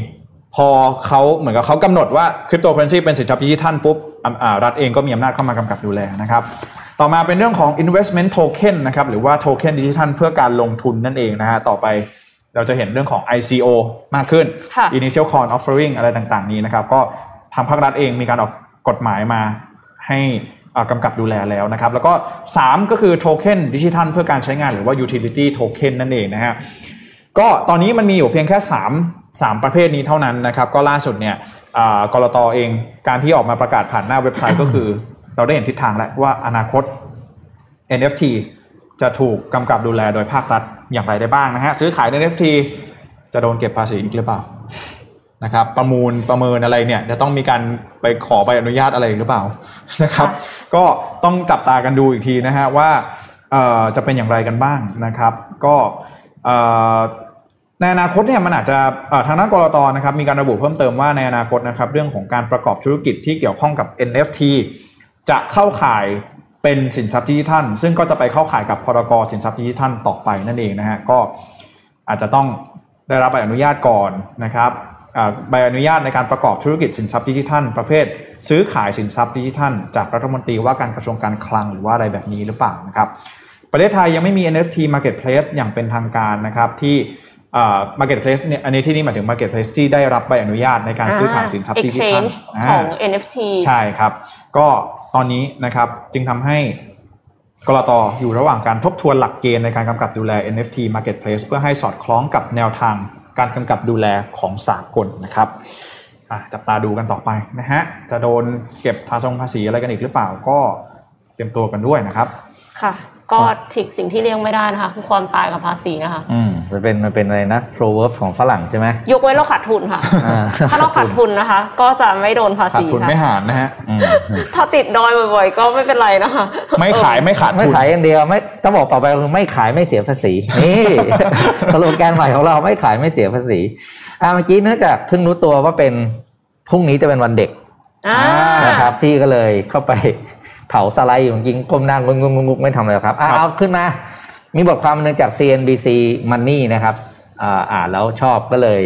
พอเขาเหมือนกับเขากำหนดว่าคริปโตเคอเรนซีเป็นสินทรัพย์ดิจิทัลปุ๊บอ่าอ่ารัฐเองก็มีอำนาจเข้ามากำกับดูแลนะครับต่อมาเป็นเรื่องของ investment token นะครับหรือว่าโทเค็นดิจิทัลเพื่อการลงทุนนั่นเองนะฮะต่อไปเราจะเห็นเรื่องของ ICO มากขึ้นค่ะ initial coin offering อะไรต่างๆ นี้นะครับ ก็ทางภาครัฐเองมีการออกกฎหมายมาให้อ่า กำกับดูแลแล้วนะครับ แล้วก็ 3 ก็คือโทเค็นดิจิทัลเพื่อการใช้งานหรือว่า utility token นั่นเองนะฮะก็ตอนนี้มันมีอยู่เพียงแค่ 3 3 ประเภทนี้เท่านั้นนะครับ ก็ล่าสุดเนี่ยอ่ากรตเองการที่ออกมาประกาศผ่านหน้าเว็บไซต์ก็คือ เราได้เห็นทิศทางแล้วว่าอนาคต NFT จะถูกกำกับดูแลโดยภาครัฐอย่างไรได้บ้างนะฮะซื้อขาย NFT จะโดนเก็บภาษีอีกหรือเปล่า นะครับประมูลประเมินอะไรเนี่ยจะต้องมีการไปขอใบอนุญาตอะไรหรือเปล่านะครับ ก็ต้องจับตากันดูอีกทีนะฮะว่าเอ่อจะเป็นอย่างไรกันบ้างนะครับ ก็เอ่อในอนาคตเนี่ยมันอาจจะเอ่อทางด้านกรตนะครับมีการระบุเพิ่มเติมว่าในอนาคตนะครับเรื่องของการประกอบธุรกิจที่เกี่ยวข้องกับ NFT จะเข้าข่ายเป็นสินทรัพย์ดิจิทัล ซึ่งก็จะไปเข้าข่ายกับพรกสินทรัพย์ดิจิทัลต่อไปนั่นเองนะฮะก็อาจจะต้องได้รับใบอนุญาตก่อนนะครับอ่า ใบอนุญาตในการประกอบธุรกิจสินทรัพย์ดิจิทัล ประเภท ซื้อขายสินทรัพย์ดิจิทัล จากรัฐมนตรีว่าการกระทรวงการคลังหรือว่าอะไรแบบนี้หรือเปล่านะครับประเทศไทยยังไม่มี NFT Marketplace อย่างเป็นทางการนะครับที่อ่า Marketplace เนี่ยอันนี้ที่นี่หมายถึง Marketplace ที่ได้รับใบอนุญาตในการซื้อขายสินทรัพย์ดิจิทัล exchange อ่าของ NFT ใช่ครับ ก็ตอนนี้นะครับจึงทำให้กรตอยู่ระหว่างการทบทวนหลักเกณฑ์ในการกำกับดูแล NFT Marketplace เพื่อให้สอดคล้องกับแนวทาง การกำกับดูแลของสากลนะครับจับตาดูกันต่อไปนะฮะจะโดนเก็บภาษีอะไรกันอีกหรือเปล่าก็เตรียมตัวกันด้วยนะครับค่ะ ก็ถิกสิ่งที่เลี่ยงไม่ได้นะคะคือความตายกับภาษีนะคะอืมมันเป็นมันเป็นอะไรนะ proverb ของฝรั่งใช่ไหมยกเว้นเราขาดทุนค่ะอ่าถ้าเราขาดทุนนะคะ ก็จะไม่โดนภาขาดษีทุนค่ะไม่หารนะฮะอืมถ้าติดดอยบ่อยๆ ก็ไม่เป็นไรนะคะ ไม่ขายไม่ขาดไม่ทุนขายอย่างเดียวไม่ต้องบอกต่อไปคือไม่ขายไม่เสียภาษีนี่สโลแกนใหม่ของเราไม่ขายไม่เสียภาษีอ่าเมื่อกี้เนื่องจากเพิ่งรู้ตัวว่าเป็นพรุ่งนี้จะเป็นวันเด็กอ่านะครับพี่ก็เลยเข้าไป เผาสไลด์อยู่จริงๆก้มหน้างงงงๆไม่ทำอะไรหรอกครับอะครับ เอาขึ้นมา มีบทความหนึ่งจาก CNBC Money นะครับอ่าอ่านแล้วชอบก็เลย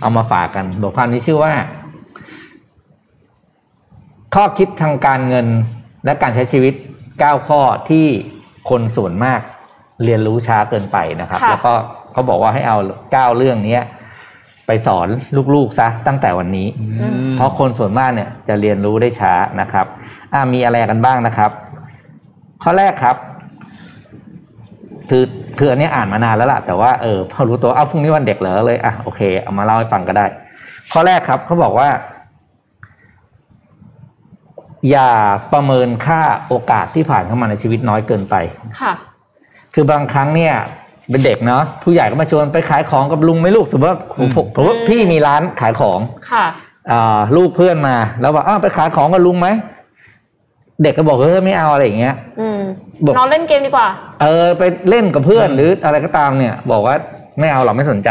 เอามาฝากกัน บทความนี้ชื่อว่า ข้อคิดทางการเงินและการใช้ชีวิต 9 ข้อที่คนส่วนมากเรียนรู้ช้าเกินไปนะครับค่ะแล้วก็เขาบอกว่าให้เอา 9 เรื่องเนี้ย ไปสอนลูกๆซะตั้งแต่วันนี้ เพราะคนส่วนมากเนี่ยจะเรียนรู้ได้ช้านะครับอ่ามีอะไรกันบ้างนะครับ ข้อแรกครับ คือคืออันนี้อ่านมานานแล้วล่ะ แต่ว่าเออพอรู้ตัวอ้าวพรุ่งนี้วันเด็กเหรอเลยอะโอเคเอามาเล่าให้ฟังก็ได้ ข้อแรกครับเขาบอกว่า อย่าประเมินค่าโอกาสที่ผ่านเข้ามาในชีวิตน้อยเกินไป ค่ะ คือบางครั้งเนี่ย เป็นเด็กเนาะผู้ใหญ่ก็มาชวนไปขายของกับลุงไหม่ลูกสมมติว่าผมผมผมว่าอืมพี่มีร้านขายของค่ะอ่าลูกเพื่อนมา แล้วบอกอ้าวไปขายของกับลุงไหมเด็กก็บอกเออไม่เอาอะไรอย่างเงี้ยอืมบอกนอนเล่นเกมดีกว่า เออ ไปเล่นกับเพื่อนหรืออะไรก็ตามเนี่ย บอกว่าไม่เอาหรอกไม่สนใจ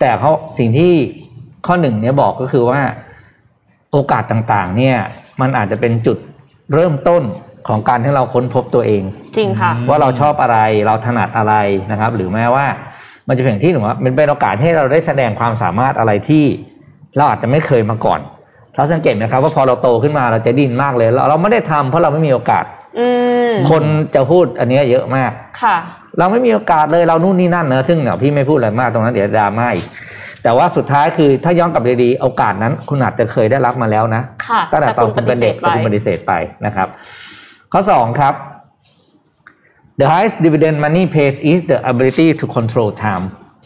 แต่เขาสิ่งที่ข้อหนึ่งเนี่ยบอกก็คือว่า โอกาสต่างๆ เนี่ย มันอาจจะเป็นจุดเริ่มต้น ของการที่เราค้นพบตัวเอง จริงค่ะ ว่าเราชอบอะไรเราถนัดอะไรนะครับ หรือแม้ว่ามันจะเป็นอย่างที่หนูว่ามันเป็นโอกาสให้เราได้แสดงความสามารถอะไรที่เราอาจจะไม่เคยมาก่อน เราสังเกตไหมครับ ว่าพอเราโตขึ้นมาเราจะดิ้นมากเลย เราเราไม่ได้ทำเพราะเราไม่มีโอกาสอืมคนจะพูดอันเนี้ยเยอะมากค่ะ เราไม่มีโอกาสเลยเรานู่นนี่นั่นเนอะซึ่งเนี่ยพี่ไม่พูดอะไรมากตรงนั้นเดี๋ยวดราม่าอีกแต่ว่าสุดท้ายคือถ้าย้อนกลับดีๆโอกาสนั้น คุณอาจจะเคยได้รับมาแล้วนะค่ะตั้งแต่ตอนคุณเป็นเด็กแต่คุณปปฏิฏิเสธเสธไปนะครับ ข้อสองครับ the highest dividend money pays is the ability to control time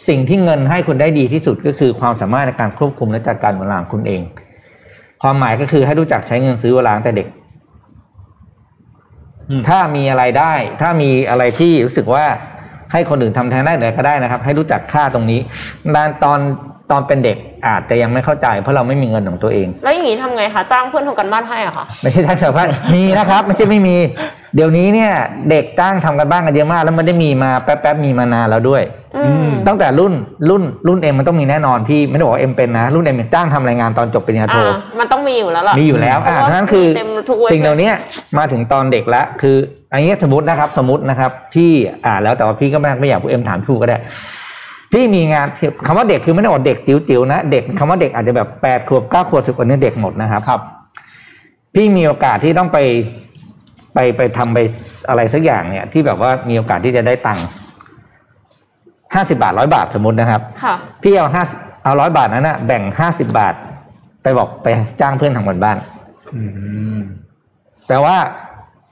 สิ่งที่เงินให้คุณได้ดีที่สุดก็คือความสามารถในการควบคุมและจัดการเวลาของคุณเอง ความหมายก็คือให้รู้จักใช้เงินซื้อเวลาตั้งแต่เด็กอืมถ้ามีอะไรได้ ถ้ามีอะไรที่รู้สึกว่าให้คนอื่นทำแทนได้เลยก็ได้นะครับ ให้รู้จักค่าตรงนี้นานตอน ตอนเป็นเด็กอาจจะยังไม่เข้าใจเพราะเราไม่มีเงินของตัวเอง แล้วอย่างนี้ทำไงคะจ้างเพื่อนทำกันบ้านให้อะค่ะไม่ใช่ทางชาวบ้านมีนะครับ ไม่ใช่ไม่มี เดี๋ยวนี้เนี่ย เด็กตั้งทำกันบ้านกันเยอะมาก แล้วมันได้มีมาแป๊บๆมีมานานแล้วด้วยอืมตั้งแต่รุ่นรุ่นรุ่นเอ็มมันต้องมีแน่นอนพี่ไม่ได้บอกว่าเอ็มเป็นนะ รุ่นเอ็มจ้างทำรายงานตอนจบปริญญาโทอ่ามันต้องมีอยู่แล้วล่ะมีอยู่แล้วอ่าเพราะว่านั้นคือเต็มทุกเว็บสิ่งเหล่านี้มาถึงตอนเด็กละคืออันนี้สมมตินะครับ สมมตินะครับพี่อ่าแล้วแต่ว่าพี่ก็ไม่ไม่อยากพูดเอ็มถามพี่ก็ได้ พี่มีงานคำว่าเด็กคือไม่ได้บอกเด็กติ๋วๆนะเด็กคำว่าเด็กอาจจะแบบแปดขวบเก้าขวบสิบคนนี้เด็กหมดนะครับครับ พี่มีโอกาสที่ต้องไปไปไปทำไปอะไรสักอย่างเนี่ย ที่แบบว่ามีโอกาสที่จะได้ตังค์ห้าสิบาทร้อยบาทสมมตินะครับค่ะพี่เอาห้าเอาร้อยบาทนั้นนะแบ่งห้าสิบาท ไปบอกไปจ้างเพื่อนทำกันบ้านอืมแปลว่า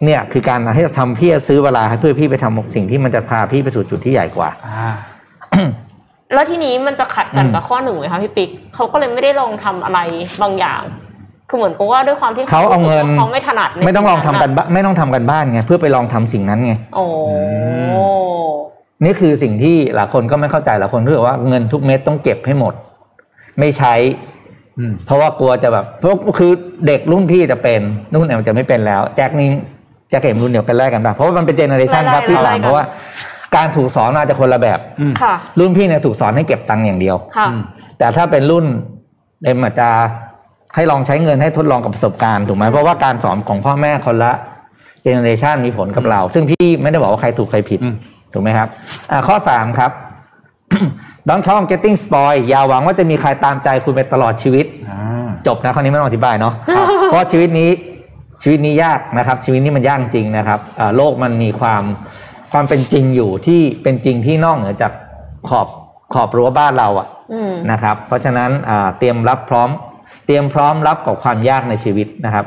เนี่ยคือการให้ทำพี่จะซื้อเวลาให้เพื่อพี่ไปทำสิ่งที่มันจะพาพี่ไปสู่จุดที่ใหญ่กว่า อ่า แล้วทีนี้มันจะขัดกันอืมกับข้อหนึ่งไหมคะพี่ปิ๊กเขาก็เลยไม่ได้ลองทำอะไรบางอย่าง คือเหมือนกับว่าด้วยความที่เขาเอาเงินรู้สึกว่าเขาไม่ถนัดในไม่ต้องลองทำกันสิ่บ้านไม่ต้องทำกันบ้านไงเพื่อไปลองทำสิ่งนั้นไงโอ้นี่คือสิ่งที่หลายคนก็ไม่เข้าใจหลายคนรู้สึกว่าเงินทุกเม็ดต้องเก็บให้หมด ไม่ใช้อืมเพราะว่ากลัวจะแบบเพราะคือเด็กรุ่นพี่จะเป็นรุ่นแอมจะไม่เป็นแล้ว แจ็คนี่แจ็คเอ็มรุ่นเดียวกันแรกกันปะเพราะว่ามันเป็น generation ครับที่ต่างเพราะว่า การถูกสอนมาจะคนละแบบอืมค่ะรุ่นพี่เนี่ยถูกสอนให้เก็บตังค์อย่างเดียวค่ะอืมแต่ถ้าเป็นรุ่นเอ็มอาจจะให้ลองใช้เงินให้ทดลองกับประสบการณ์ถูกไหมเพราะว่าการสอนของพ่อแม่คนละเจเนอเรชันมีผลกับเรา ซึ่งพี่ไม่ได้บอกว่าใครถูกใครผิดอืมถูกไหมครับอ่าข้อสามครับ Don't count on getting spoiled อย่าหวังว่าจะมีใครตามใจคุณไปตลอดชีวิตอ่าจบนะข้อนี้ไม่ต้องอธิบายเนาะเพราะชีวิตนี้ชีวิตนี้ยากนะครับ ชีวิตนี้มันยากจริงนะครับอ่าโลกมันมีความ ความเป็นจริงอยู่ที่เป็นจริงที่นอกเหนือจากขอบขอบรั้วบ้านเราอะอืมนะครับ เพราะฉะนั้นอ่าเตรียมรับพร้อม เตรียมพร้อมรับกับความยากในชีวิตนะครับ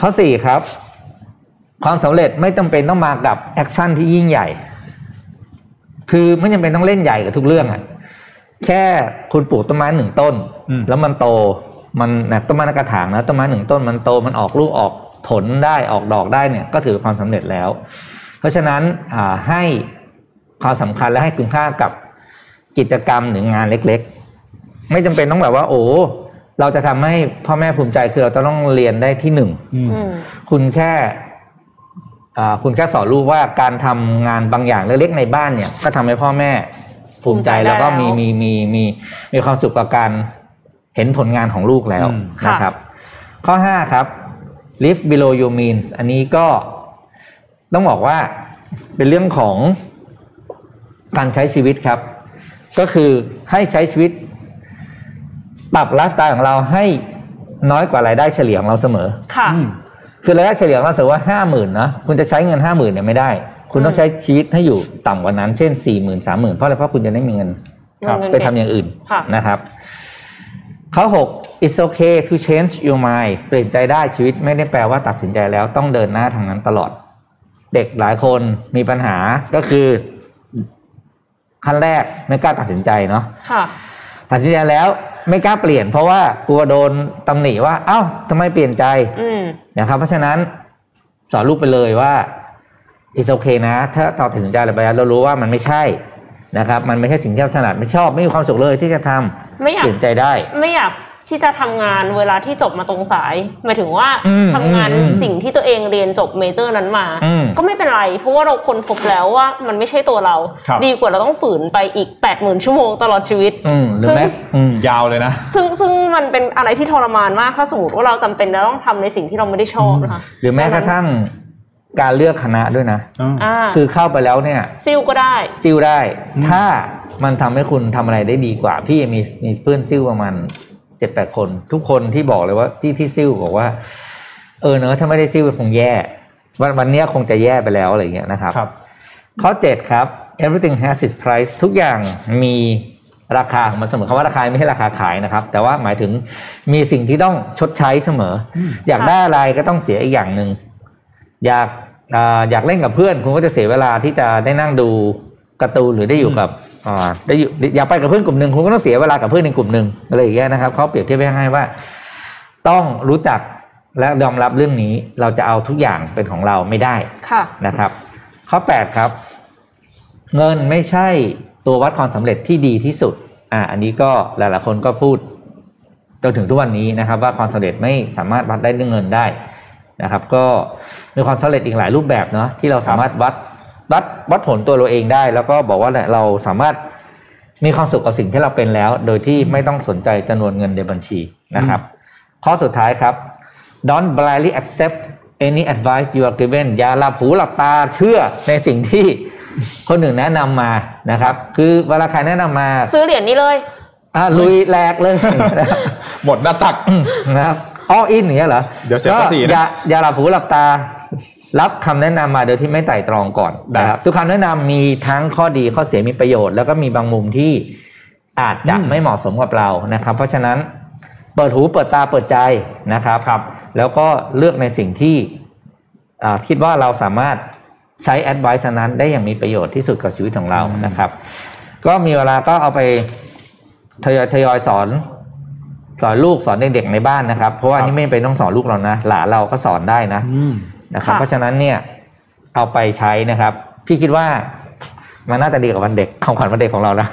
ข้อสี่ครับ ความสำเร็จไม่จำเป็นต้องมากับ action ที่ยิ่งใหญ่ คือไม่จำเป็นต้องเล่นใหญ่กับทุกเรื่องอะแค่คุณปลูกต้นไม้หนึ่งต้นอืมแล้วมันโตมันนะต้นไม้ในกระถางนะต้นไม้หนึ่งต้นมันโตมันออกลูกออกผลได้ออกดอกได้เนี่ย ก็ถือความสำเร็จแล้ว เพราะฉะนั้นอ่าให้ความสำคัญและให้คุณค่ากับกิจกรรมหรืองานเล็กๆ ไม่จำเป็นต้องแบบว่า โอ้เราจะทำให้พ่อแม่ภูมิใจคือเราจะต้องเรียนได้ที่หนึ่งอืมอืมคุณแค่อ่าคุณแค่สอนลูกว่าการทำงานบางอย่างเล็กๆในบ้านเนี่ย ก็ทำให้พ่อแม่ภูมิใจภูมิใจแล้วก็มีแล้วมีมีมีมีความสุขกับการเห็นผลงานของลูกแล้วอืมค่ะนะครับ ข้อห้าครับ live below your means อันนี้ก็ ต้องบอกว่าเป็นเรื่องของการใช้ชีวิตครับ ก็คือให้ใช้ชีวิต ปรับไลฟ์สไตล์ของเราให้น้อยกว่ารายได้เฉลี่ยของเราเสมอ ค่ะอืมคือรายได้เฉลี่ยของเราสมมติว่าห้าหมื่นนะคุณจะใช้เงินห้าหมื่นเนี่ยไม่ได้ คุณต้องใช้ชีวิตให้อยู่ต่ำกว่านั้น เช่นสี่หมื่นสามหมื่นเพราะอะไรเพราะคุณจะได้มีเงินครับเงินไปเก็บทำอย่างอื่นค่ะนะครับข้อหก it's okay to change your mind เปลี่ยนใจได้ชีวิตไม่ได้แปลว่าตัดสินใจแล้วต้องเดินหน้าทางนั้นตลอด เด็กหลายคนมีปัญหาก็คือ ขั้นแรกไม่กล้าตัดสินใจเนาะค่ะตัดสินใจแล้วไม่กล้าเปลี่ยนเพราะว่ากลัวโดนตำหนิว่า เอ้าทำไมเปลี่ยนใจอืมนะครับ เพราะฉะนั้นสอนลูกไปเลยว่า it's okay นะ ถ้าเราตัดสินใจอะไรไปแล้วเรารู้ว่ามันไม่ใช่นะครับ มันไม่ใช่สิ่งที่เราถนัดไม่ชอบไม่มีความสุขเลยที่จะทำไม่อยากเปลี่ยนใจได้ ไม่อยาก ที่จะทำงานเวลาที่จบมาตรงสายหมายถึงว่าอืมทำงานอืมสิ่งที่ตัวเองเรียนจบเมเจอร์นั้นมาอืมก็ไม่เป็นไร เพราะว่าเราค้นพบแล้วว่ามันไม่ใช่ตัวเราครับดีกว่าเราต้องฝืนไปอีก8ปดหมื่นชั่วโมงตลอดชีวิตอืมหรือแม้ซึ่งอืมยาวเลยนะ ซึ่งซึ่งมันเป็นอะไรที่ทรมานมากถ้าสมมติว่าเราจำเป็นจะต้องทำในสิ่งที่เราไม่ได้ชอบนะคะหรือแม้กระทั่งการเลือกคณะด้วยนะอ่าคือเข้าไปแล้วเนี่ย ซิลก็ได้ ซิ่วได้ ถ้ามันทำให้คุณทำอะไรได้ดีกว่า พี่มีมีเพื่อนซิ่วประมาณ เจ็ดแปดคน ทุกคนที่บอกเลยว่าที่ที่ซิ่วบอกว่า เออเนอะถ้าไม่ได้ซิ่วคงแย่ วันวันเนี้ยคงจะแย่ไปแล้วอะไรอย่างเงี้ยนะครับครับ ข้อเจ็ดครับ everything has its price ทุกอย่างมีราคาของมันเสมอคำว่าราคาไม่ใช่ราคาขายนะครับ แต่ว่าหมายถึงมีสิ่งที่ต้องชดใช้เสมอออยากได้อะไรก็ต้องเสียอีกอย่างหนึ่งอยากอ่าอยากเล่นกับเพื่อน คุณก็จะเสียเวลาที่จะได้นั่งดู การ์ตูนหรือได้อยู่กับอ่าได้อยู่อยากไปกับเพื่อนกลุ่มหนึ่งคุณก็ต้องเสียเวลากับเพื่อนในกลุ่มหนึ่งอะไรอย่างเงี้ยนะครับเขาเปรียบเทียบให้ว่า ต้องรู้จักและยอมรับเรื่องนี้เราจะเอาทุกอย่างเป็นของเราไม่ได้ค่ะนะครับ ข้อ8ครับ เงินไม่ใช่ตัววัดความสำเร็จที่ดีที่สุดอ่าอันนี้ก็หลายๆคนก็พูดจนถึงทุกวันนี้นะครับ ว่าความสำเร็จไม่สามารถวัดได้ด้วยเงินได้นะครับ ก็มีความสำเร็จอีกหลายรูปแบบเนาะที่เราสามารถวัด วัดวัดผลตัวเราเองได้ แล้วก็บอกว่าเนี่ยเราสามารถมีความสุขกับสิ่งที่เราเป็นแล้ว โดยที่ไม่ต้องสนใจจำนวนเงินในบัญชีนะครับ ข้อสุดท้ายครับ don't blindly accept any advice you are given อย่าหลับหูหลับตาเชื่อในสิ่งที่คนอื่นแนะนำมานะครับ คือเวลาใครแนะนำมา ซื้อเหรียญนี้เลยอะลุยแหลกเลยนะครับหมดหน้าตักนะครับ all in อย่างเงี้ยเหรอ เดี๋ยวเสียภาษีนะก็อย่าอย่าหลับหูหลับตา รับคำแนะนำมาโดยที่ไม่ไต่ตรองก่อนได้นะครับทุกคำแนะนำมีทั้งข้อดีข้อเสียมีประโยชน์ แล้วก็มีบางมุมที่อาจจะไม่เหมาะสมกับเรานะครับ เพราะฉะนั้นเปิดหูเปิดตาเปิดใจนะครับครับแล้วก็เลือกในสิ่งที่อ่าคิดว่าเราสามารถใช้ advice อันนั้นได้อย่างมีประโยชน์ที่สุดกับชีวิตของเรานะครับ ก็มีเวลาก็เอาไปทยอยทยอยสอนสอนลูกสอนเด็กๆในบ้านนะครับ เพราะว่าครับนี่ไม่เป็นต้องสอนลูกเรานะหลานเราก็สอนได้นะอืม นะครับค่ะเพราะฉะนั้นเนี่ยเอาไปใช้นะครับ พี่คิดว่ามันน่าจะดีกับวันเด็กของขวัญวันเด็กของเรานะ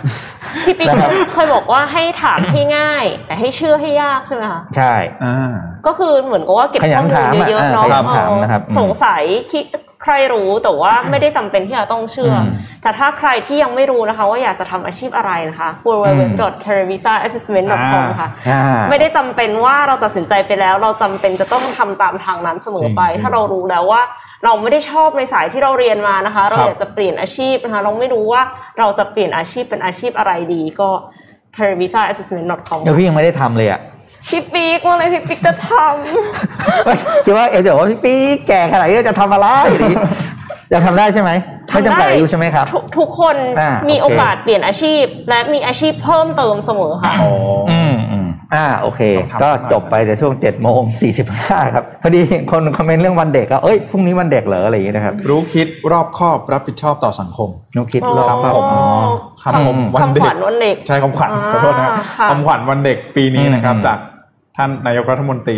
พี่ปิ๊กนะครับเคยบอกว่าให้ถามให้ง่าย แต่ให้เชื่อให้ยากใช่ไหมคะใช่อ่าก็คือเหมือนกับว่าเก็บขยัข้อนมูลถามอะเยอะๆเนาะเออขยันถามเออนะครับอืมสงสัยคิด ใครรู้แต่ว่าไม่ได้จำเป็นที่จะต้องเชื่ออมแต่ถ้าใครที่ยังไม่รู้นะคะ ว่าอยากจะทำอาชีพอะไรนะคะ www.careervisaassessment.com ค่ะอ่าไม่ได้จำเป็นว่าเราตัดสินใจไปแล้ว เราจำเป็นจะต้องทำตามทางนั้นเสมอไปจริงๆถ้าเรารู้แล้วว่าเราไม่ได้ชอบในสายที่เราเรียนมานะคะ เราครับอยากจะเปลี่ยนอาชีพนะคะ เราไม่รู้ว่าเราจะเปลี่ยนอาชีพเป็นอาชีพอะไรดีก็ careervisaassessment.com เดี๋ยวพี่ยังไม่ได้ทำเลยอะ พี่ปิ๊กเมื่อไหรพี่ปิ๊กจะทคิดว่าเอ๋จะบอกว่าพี่ปี๊แก่ขนาดนี้จะทำอะไรจะทำได้ใช่ไหมำไม่จำกัดอายุใช่ไหมครับ ทุกทุกคนอ่ามีโอเคโอกาสเปลี่ยนอาชีพ และมีอาชีพเพิ่มเติมเสมอค่ะ อ๋ออืมอืมอ่าโอเคต้องทำก็ให้มากจบไปแต่ช่วงเจ็ดโมงสี่สิบห้าครับ พอดีเห็นคนคอมเมนต์เรื่องวันเด็กก็เอ้ยพรุ่งนี้วันเด็กเหรออะไรอย่างเงี้ยนะครับ รู้คิดรอบคอบรับผิดชอบต่อสังคมนุกคิดอ๋อรอบคำผมอ๋อคำผมวันเด็กคำขวัญวันเด็กใช่คำขวัญอ่าขอโทษนะครับค่ะคำขวัญวันเด็กปีนี้นะครับอืมจากท่านนายกรัฐมนตรี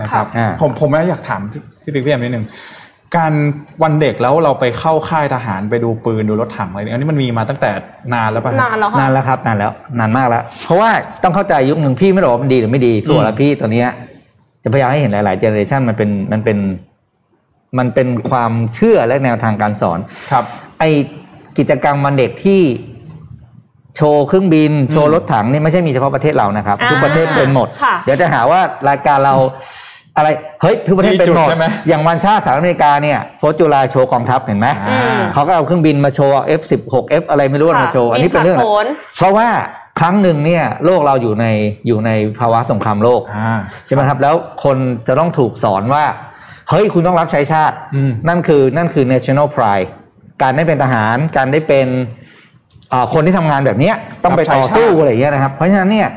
นะครับอ่าผมผมอยากถามพี่ติ๊กพี่แอมนิดนึง การวันเด็กแล้วเราไปเข้าค่ายทหารไปดูปืนดูรถถังอะไรเนี่ยอันนี้มันมีมาตั้งแต่นานแล้วป่ะฮะนานแล้วค่ะนานแล้วครับนานแล้วนานมากแล้ว เพราะว่าต้องเข้าใจยุคหนึ่งพี่ไม่ได้บอกว่ามันดีหรือไม่ดีพี่บอกแล้วพี่ตัวเนี้ยจะพยายามให้เห็นหลายๆ generation มันเป็นมันเป็น มันเป็นความเชื่อและแนวทางการสอนครับ ไอกิจกรรมวันเด็กที่โชว์เครื่องบิน โชว์รถถังนี่ไม่ใช่มีเฉพาะประเทศเรานะครับอ่าทุกประเทศเป็นหมดค่ะเดี๋ยวจะหาว่ารายการเรา อะไรเฮ้ยทุกประเทศเป็นหมดจี้จุดใช่ไหมอย่างวันชาติสหรัฐอเมริกาเนี่ยโฟร์จูไลโชว์กองทัพเห็นไหมอ่าเขาก็เอาเครื่องบินมาโชว์ F16 F อะไรไม่รู้ค่ะมาโชว์อันนี้เป็นเรื่องบินผ่านผลเพราะว่าครั้งหนึ่งเนี่ยโลกเราอยู่ในอยู่ในภาวะสงครามโลกอ่าใช่ไหมครับแล้วคนจะต้องถูกสอนว่า เฮ้ยคุณต้องรับใช้ชาติอืมนั่นคือนั่นคือ national pride การได้เป็นทหารการได้เป็นอ่าคนที่ทำงานแบบเนี้ยต้องไปต่อสู้อะไรอย่างเงี้ยนะครับ เพราะฉะนั้นเนี่ย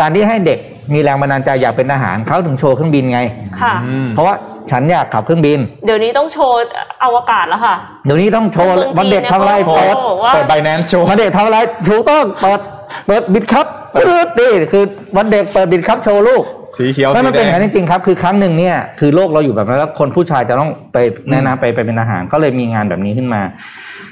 การที่ให้เด็ก มีแรงบันดาลใจอยากเป็นทหารเขาถึงโชว์เครื่องบินไง ค่ะอืมเพราะว่าฉันอยากขับเครื่องบิน เดี๋ยวนี้ต้องโชว์อวกาศแล้วค่ะ เดี๋ยวนี้ต้องโชว์เครื่องบินวันเด็กทำอะไรเนี่ยเขาเปิดบอกว่าเปิดไบแนนซ์โชว์วันเด็กทำอะไรถูกต้องเปิดเปิดบิดครับปื๊ดนี่คือวันเด็กเปิดบิดครับโชว์ลูกสีเขียวไม่สีมันแดเป็นอย่างงนั้นจริงๆครับ คือครั้งหนึ่งเนี่ยคือโลกเราอยู่แบบนั้นแล้วคนผู้ชายจะต้องไปแนะนำไปไปเป็นทหารก็เลยมีงานแบบนี้ขึ้นมา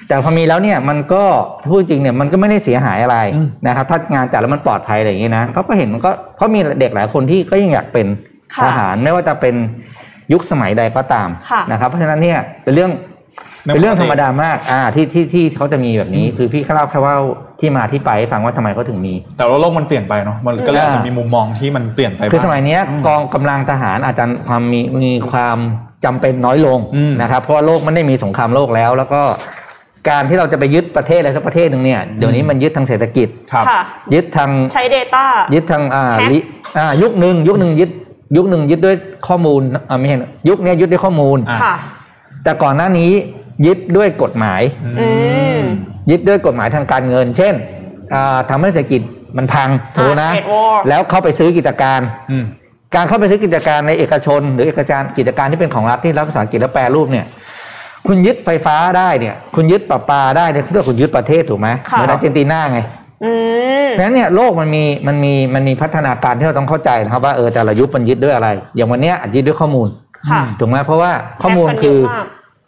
แต่พอมีแล้วเนี่ยมันก็พูดจริงเนี่ยมันก็ไม่ได้เสียหายอะไรอืมนะครับถ้างานจัดแล้วมันปลอดภัยอะไรอย่างนี้นะเขาก็เห็นมันก็เพราะมีเด็กหลายคนที่ก็ยังอยากเป็นค่ะทหารไม่ว่าจะเป็นยุคสมัยใดก็ตามค่ะนะครับเพราะฉะนั้นเนี่ยเป็นเรื่องเป็นเรื่องธรรมดามากอ่าที่ที่ที่เขาจะมีแบบนี้คือพี่เล่าแค่ว่าที่มาที่ไปให้ฟังว่าทำไมเขาถึงมี แต่ว่าโลกมันเปลี่ยนไปเนาะมันก็เลยอาจจะมีมุมมองที่มันเปลี่ยนไปคือสมัยเนี้ยอืมกองกำลังทหารอาจจะความมีมีความจำเป็นน้อยลงอืมนะครับเพราะว่าโลกไม่ได้มีสงครามโลกแล้ว แล้วก็ การที่เราจะไปยึดประเทศอะไรสักประเทศหนึ่งเนี่ยเดี๋ยวนี้มันยึดทางเศรษฐกิจครับค่ะยึดทางใช้ Data ยึดทางอ่าแฮ็กลิอ่ายุคหนึ่งยุคหนึ่งยึดยุคหนึ่งยึดด้วยข้อมูลอ่าไม่ใช่ยุคเนี้ยยึดด้วยข้อมูลอะค่ะแต่ก่อนหน้านี้ยึดด้วยกฎหมายอืมยึดด้วยกฎหมายทางการเงิน เช่นอ่าทำให้เศรษฐกิจมันพังถูกนะอ่า trade war แล้วเข้าไปซื้อกิจการอืมการเข้าไปซื้อกิจการในเอกชน หรือเอกการกิจการที่เป็นของรัฐที่รับภาษาอังกฤษแล้วแปลรูปเนี่ย คุณยึดไฟฟ้าได้เนี่ย คุณยึดประปาได้เนี่ยเพื่อคุณยึดประเทศถูกไหมค่ะเหมือนอาร์เจนตินาไงอืมเพราะฉะนั้นเนี่ยโลกมันมีมันมีมันมีพัฒนาการที่เราต้องเข้าใจนะครับว่าเออแต่ละยุคมันยึดด้วยอะไร อย่างวันเนี้ยอาจยึดด้วยข้อมูลค่ะถูกไหมเพราะว่าข้อมูลแฮ็กกันคือเยะมาก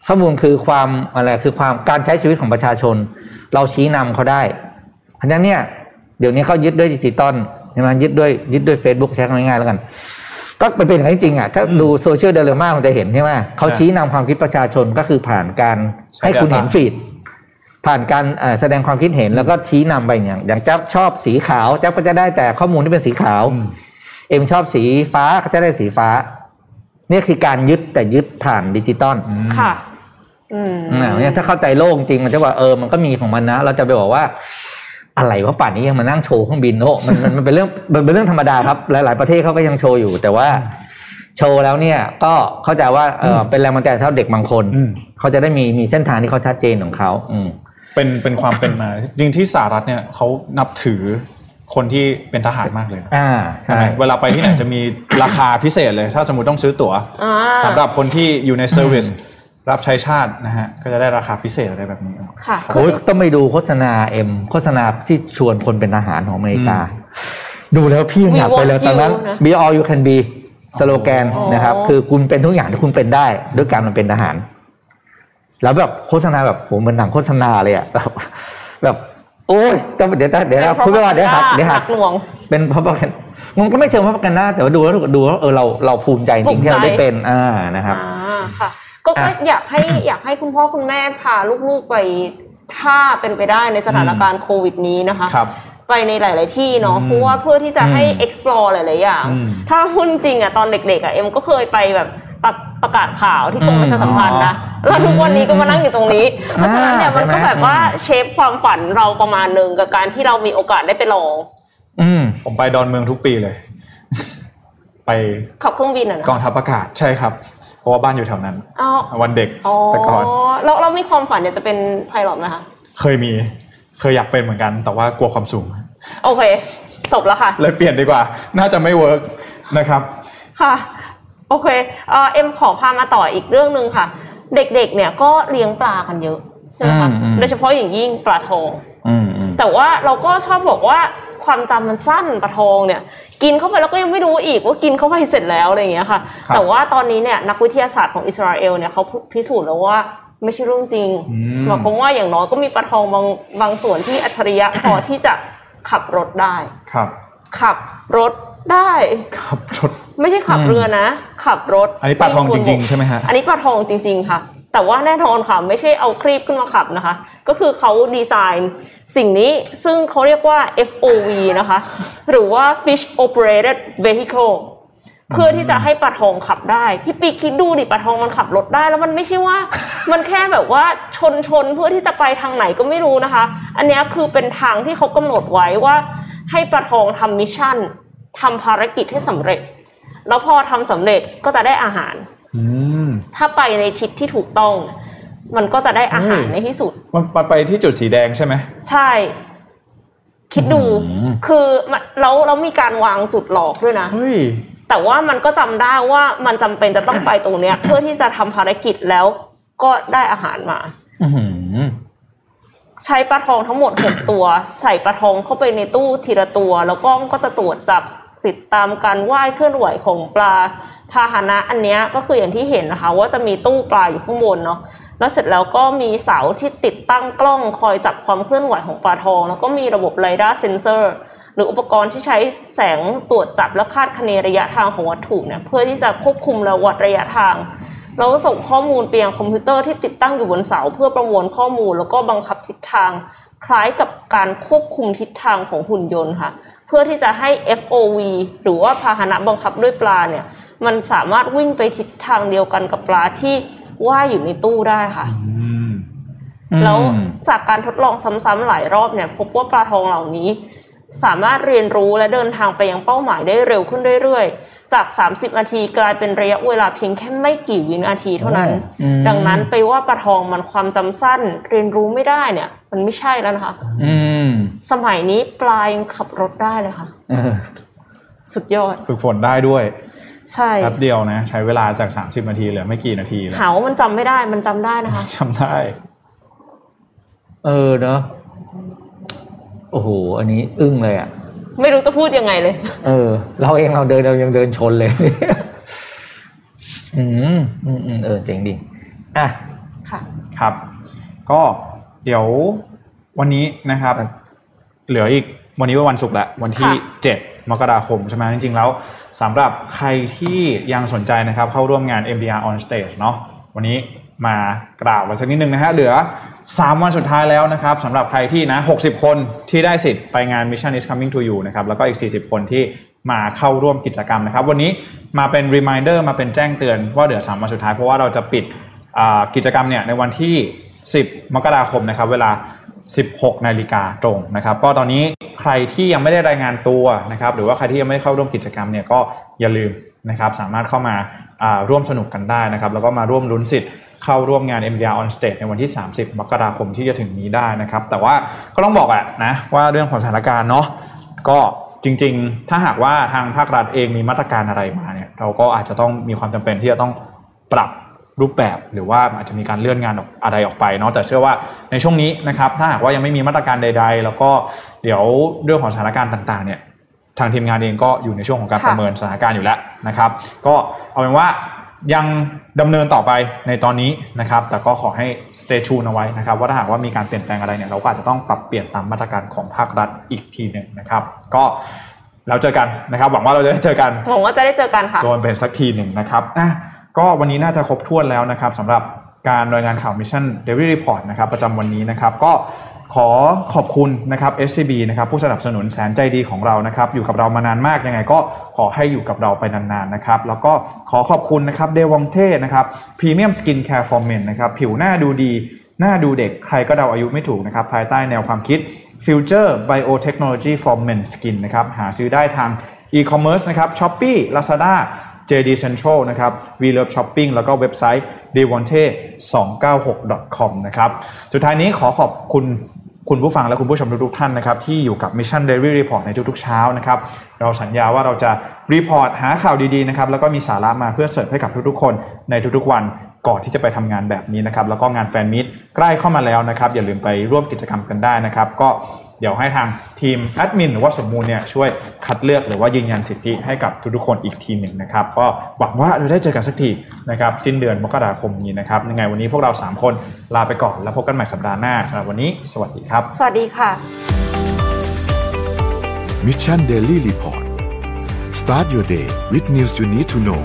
ข้อมูลคือความอะไรคือความการใช้ชีวิตของประชาชน เราชี้นำเขาได้ เพราะฉะนั้นเนี่ยเดี๋ยวนี้เขายึดด้วยดิจิตอลใช่ไหมยึดด้วยยึดด้วย Facebook ใช้คำง่ายๆแล้วกัน ก็เป็นเป็นอย่างนั้นจริงๆอะถ้าดูโซเชียลเดลม่ามันจะเห็นใช่ไหมเขาชี้นำความคิดประชาชนก็คือผ่านการใช้ให้คุณ data เห็นฟีดผ่านการเอ่อแสดงความคิดเห็นแล้วก็ชี้นำไปอย่าง อย่างจ๊บชอบสีขาวจ๊บก็จะได้แต่ข้อมูลที่เป็นสีขาวอืมเอ็มชอบสีฟ้าก็จะได้สีฟ้า นี่คือการยึดแต่ยึดผ่านดิจิตอลอืมค่ะอืมอืมเนี่ยถ้าเข้าใจโลกจริงมันจะว่าเออมันก็มีของมันนะ เราจะไปบอกว่า อะไรวะป่านนี้ยังมานั่งโชว์เครื่องบินโอ้มันมันมันเป็นเรื่องมันเป็นเรื่องธรรมดาครับ หลาย ๆประเทศเขาก็ยังโชว์อยู่ แต่ว่าโชว์แล้วเนี่ยก็เข้าใจว่าเออเป็นแรงบันดาลใจสำหรับเด็กบางคนอืมเขาจะได้มีมีเส้นทางที่เขาชัดเจนของเขาอืมเป็นเป็นความเป็นมาจริงที่สหรัฐเนี่ยเขานับถือคนที่เป็นทหารมากเลยนะอ่าใช่ใช่ไหมเวลาไปที่ไหนจะมีราคาพิเศษเลย ถ้าสมมติต้องซื้อตั๋วอ่าสำหรับคนที่อยู่ใน service รับใช้ชาตินะฮะก็จะได้ราคาพิเศษอะไรแบบนี้ค่ะโอ้ยต้องไปดูโฆษณาเอ็มโฆษณาที่ชวนคนเป็นทหารของอเมริกา ดูแล้วพี่ยังอยากไปเลย We want ตอนนั้น you นะ be all you can be สโลแกนอ๋อนะครับ คือคุณเป็นทุกอย่างที่คุณเป็นได้ ด้วยการมันเป็นทหาร แล้วแบบโฆษณาแบบผมเหมือนหนังโฆษณาเลยอะแบบแบบโอ้ยต้องเดี๋ยวเดี๋ยวนะพูดไม่ว่าเดี๋ยวหักเดี๋ยวหักหนักหน่วงเป็นเพราะว่ามันก็ไม่เชิงเพราะกันหน้าแต่ว่าดูแล้วดูแล้วเออเราเราภูมิใจจริงๆที่เราได้เป็นอ่านะครับอ่าค่ะ ก็อะก็อยากให้อยากให้คุณพ่อคุณแม่พาลูกๆไปถ้าเป็นไปได้ในสถานการณ์โควิดนี้นะคะครับไปในหลาย ๆ ที่เนาะอืมเพราะว่าเพื่อที่จะให้อืม explore หลาย ๆ อย่างอืมถ้าพูดจริงๆอะตอนเด็ก ๆ อะเอ็มก็เคยไปแบบประประกาศข่าวที่กรมอืมประชาสัมพันธ์นะแล้วทุกวันนี้ก็มานั่งอยู่ตรงนี้ เพราะฉะนั้นเนี่ยมันก็ใช่ไหมแบบว่าเชฟความฝันเราประมาณหนึ่งกับการที่เรามีโอกาสได้ไปลอง อืมผมไปดอนเมืองทุกปีเลย ไปขับเครื่องบินอะนะกองทัพอากาศใช่ครับ เพราะว่าบ้านอยู่แถวนั้นอ๋อวันเด็กอ๋อแต่ก่อนแล้วเรามีความฝันอยากจะเป็นไพลอตไหมคะเคยมีเคยอยากเป็นเหมือนกัน แต่ว่ากลัวความสูง โอเคจบแล้วค่ะ เลยเปลี่ยนดีกว่า น่าจะไม่เวิร์กนะครับค่ะโอเคเอ่อเอ็มขอพามาต่ออีกเรื่องหนึ่งค่ะ เด็กๆ เนี่ยก็เลี้ยงปลากันเยอะใช่ไหมคะอืมอืมโดยเฉพาะอย่างยิ่งปลาทองอืมอืมแต่ว่าเราก็ชอบบอกว่าความจำมันสั้นปลาทองเนี่ย กินเข้าไปแล้วก็ยังไม่รู้อีกว่ากินเข้าไปเสร็จแล้วอะไรอย่างเงี้ยค่ะครับแต่ว่าตอนนี้เนี่ยนักวิทยาศาสตร์ของอิสราเอลเนี่ยเขาพิสูจน์แล้วว่าไม่ใช่เรื่องจริงอืมหมายความว่าอย่างน้อยก็มีปลาทองบางบางส่วนที่อัจฉริยะพอที่จะขับรถได้ ครับ ขับรถได้ ขับรถ ไม่ใช่ขับอืมเรือนะ ขับรถ อันนี้ปลาทองจริงๆใช่ไหมฮะ อันนี้ปลาทองจริง ๆ ค่ะ แต่ว่าแน่นอนค่ะไม่ใช่เอาครีบขึ้นมาขับนะคะ ก็คือเขาดีไซน์ สิ่งนี้ซึ่งเขาเรียกว่า FOV นะคะ หรือว่า Fish Operated Vehicle เพื่อที่จะให้ปลาทองขับได้พี่ปีคิดดูดิปลาทองมันขับรถได้ แล้วมันไม่ใช่ว่า มันแค่แบบว่าชนชนๆเพื่อที่จะไปทางไหนก็ไม่รู้นะคะ อันเนี้ยคือเป็นทางที่เขากำหนดไว้ว่า ให้ปลาทองทำมิชชั่นทำภารกิจให้สำเร็จ แล้วพอทำสำเร็จก็จะได้อาหารอืมถ้าไปในทิศที่ถูกต้อง มันก็จะได้อาหารเฮ้ยในที่สุด มันไปที่จุดสีแดงใช่ไหมใช่ คิดดูอืมคือมันแล้วแล้วมีการวางจุดหลอกด้วยนะเฮ้ยแต่ว่ามันก็จำได้ว่ามันจำเป็นจะต้องไปตรงเนี้ย เพื่อที่จะทำภารกิจแล้วก็ได้อาหารมาอื้อหือใช้ปลาทองทั้งหมด6ตัว ใส่ปลาทองเข้าไปในตู้ทีละตัว แล้วก็ก็จะตรวจจับติดตามการว่ายเคลื่อนไหวของปลาพาหนะ อันเนี้ยก็คืออย่างที่เห็นนะคะ ว่าจะมีตู้ปลาอยู่ข้างบนเนาะ แล้วเสร็จแล้วก็มีเสาที่ติดตั้งกล้องคอยจับความเคลื่อนไหวของปลาทอง แล้วก็มีระบบไรด้าเซนเซอร์ หรืออุปกรณ์ที่ใช้แสงตรวจจับและคาดคะเนระยะทางของวัตถุเนี่ยเพื่อที่จะควบคุมและวัดระยะทางเราก็ส่งข้อมูลไปยังคอมพิวเตอร์ที่ติดตั้งอยู่บนเสา เพื่อประมวลข้อมูล แล้วก็บังคับทิศทาง คล้ายกับการควบคุมทิศทางของหุ่นยนต์ค่ะเพื่อที่จะให้ FOV หรือว่าพาหนะบังคับด้วยปลาเนี่ยมันสามารถวิ่งไปทิศทางเดียวกันกับปลาที่ ว่ายอยู่ในตู้ได้ค่ะอืมแล้วจากการทดลองซ้ำๆหลายรอบเนี่ย พบว่าปลาทองเหล่านี้ สามารถเรียนรู้และเดินทางไปยังเป้าหมายได้เร็วขึ้นเรื่อยๆ จาก 30 นาทีกลายเป็นระยะเวลาเพียงแค่ไม่กี่วินาทีเท่านั้นอืมดังนั้นไปว่าปลาทองมันความจำสั้น เรียนรู้ไม่ได้เนี่ย มันไม่ใช่แล้วนะคะอืมสมัยนี้ปลายังขับรถได้เลยค่ะเออสุดยอด ฝึกฝนได้ด้วย ใช่แป๊บเดียวนะ ใช้เวลาจาก 30 นาทีเหลือไม่กี่นาทีแล้วหาว่ามันจำไม่ได้มันจำได้นะคะจำได้ เออเนาะโอ้โห อันนี้อึ้งเลยอะ ไม่รู้จะพูดยังไงเลย เออ เราเองเราเดินเรายังเดินชนเลย อืมอืมอืมเออเจ๋งดีอะค่ะครับ ก็เดี๋ยววันนี้นะครับ เหลืออีกวันนี้เป็นวันศุกร์แล้ววันที่ค่ะ7 มกราคมใช่ไหมจริงๆ แล้วสำหรับใครที่ยังสนใจนะครับเข้าร่วมงาน MDR on stage เนาะวันนี้มากล่าวกันสักนิดนึงนะฮะเหลือ 3 วันสุดท้ายแล้วนะครับสำหรับใครที่นะ 60 คนที่ได้สิทธิ์ไปงาน Mission is coming to you นะครับแล้วก็อีก 40 คนที่มาเข้าร่วมกิจกรรมนะครับ วันนี้มาเป็น reminder มาเป็นแจ้งเตือนว่าเหลือ 3 วันสุดท้ายเพราะว่าเราจะปิดกิจกรรมเนี่ยในวันที่ 10 มกราคมนะครับเวลา 16 นาฬิกาตรงนะครับ ก็ตอนนี้ใครที่ยังไม่ได้รายงานตัวนะครับ หรือว่าใครที่ยังไม่ได้เข้าร่วมกิจกรรมเนี่ยก็อย่าลืมนะครับสามารถเข้ามาร่วมสนุกกันได้นะครับ แล้วก็มาร่วมลุ้นสิทธิ์เข้าร่วมงาน MDR on stage ในวันที่ 30 มกราคมที่จะถึงนี้ได้นะครับ แต่ว่าก็ต้องบอกอะนะว่าเรื่องของสถานการณ์เนาะก็จริงๆ ถ้าหากว่าทางภาครัฐเองมีมาตรการอะไรมาเนี่ยเราก็อาจจะต้องมีความจำเป็นที่จะต้องปรับ รูปแบบหรือว่าอาจจะมีการเลื่อนงานออกอะไรออกไปเนาะแต่เชื่อว่าในช่วงนี้นะครับถ้าหากว่ายังไม่มีมาตรการใด ๆ แล้วก็เดี๋ยวเรื่องของสถานการณ์ต่างๆเนี่ยทางทีมงานเองก็อยู่ในช่วงของการค่ะประเมินสถานการณ์อยู่แล้วนะครับ ก็เอาเป็นว่ายังดำเนินต่อไปในตอนนี้นะครับ แต่ก็ขอให้ stay tuned เอาไว้นะครับ ว่าถ้าหากว่ามีการเปลี่ยนแปลงอะไรเนี่ยเราก็อาจจะต้องปรับเปลี่ยนตามมาตรการของภาครัฐอีกทีหนึ่งนะครับ ก็เราเจอกันนะครับ หวังว่าเราจะได้เจอกันหวังว่าจะได้เจอกันค่ะโดนเป็นสักทีหนึ่งนะครับอะ ก็วันนี้น่าจะครบถ้วนแล้วนะครับสำหรับการรายงานข่าว Mission Daily Report นะครับประจำวันนี้นะครับก็ขอขอบคุณนะครับ SCB นะครับผู้สนับสนุนแสนใจดีของเรานะครับอยู่กับเรามานานมากยังไงก็ขอให้อยู่กับเราไปนานๆนะครับแล้วก็ขอขอบคุณนะครับ Devonte นะครับ premium skincare for men นะครับผิวหน้าดูดี หน้าดูเด็กใครก็เดาอายุไม่ถูกนะครับภายใต้แนวความคิด Future Biotechnology for Men Skin นะครับหาซื้อได้ทาง e-commerce นะครับ Shopee Lazada JD Central นะครับ We Love Shopping แล้วก็เว็บไซต์ Devonte 296 com นะครับสุดท้ายนี้ขอขอบคุณคุณผู้ฟังและคุณผู้ชมทุกๆท่านนะครับที่อยู่กับ Mission Daily Report ในทุกๆเช้านะครับเราสัญญาว่าเราจะ report หาข่าวดีๆนะครับแล้วก็มีสาระมาเพื่อเสิร์ฟให้กับทุกๆ คนในทุกๆวันก่อนที่จะไปทำงานแบบนี้นะครับแล้วก็งาน fan meet ใกล้เข้ามาแล้วนะครับอย่าลืมไปร่วมกิจกรรมกันได้นะครับก็ เดี๋ยวให้ทางทีมแอดมินหรือว่าสมมูลเนี่ยช่วยคัดเลือกหรือว่ายืนยันสิทธิให้กับทุกๆคนอีกทีหนึ่งนะครับก็หวังว่าเราได้เจอกันสักทีนะครับสิ้นเดือนมกราคมนี้นะครับยังไงวันนี้พวกเรา 3 คนลาไปก่อนแล้วพบกันใหม่สัปดาห์หน้าสำหรับวันนี้ สวัสดีครับ สวัสดีค่ะ Mission Daily Report start your day with news you need to know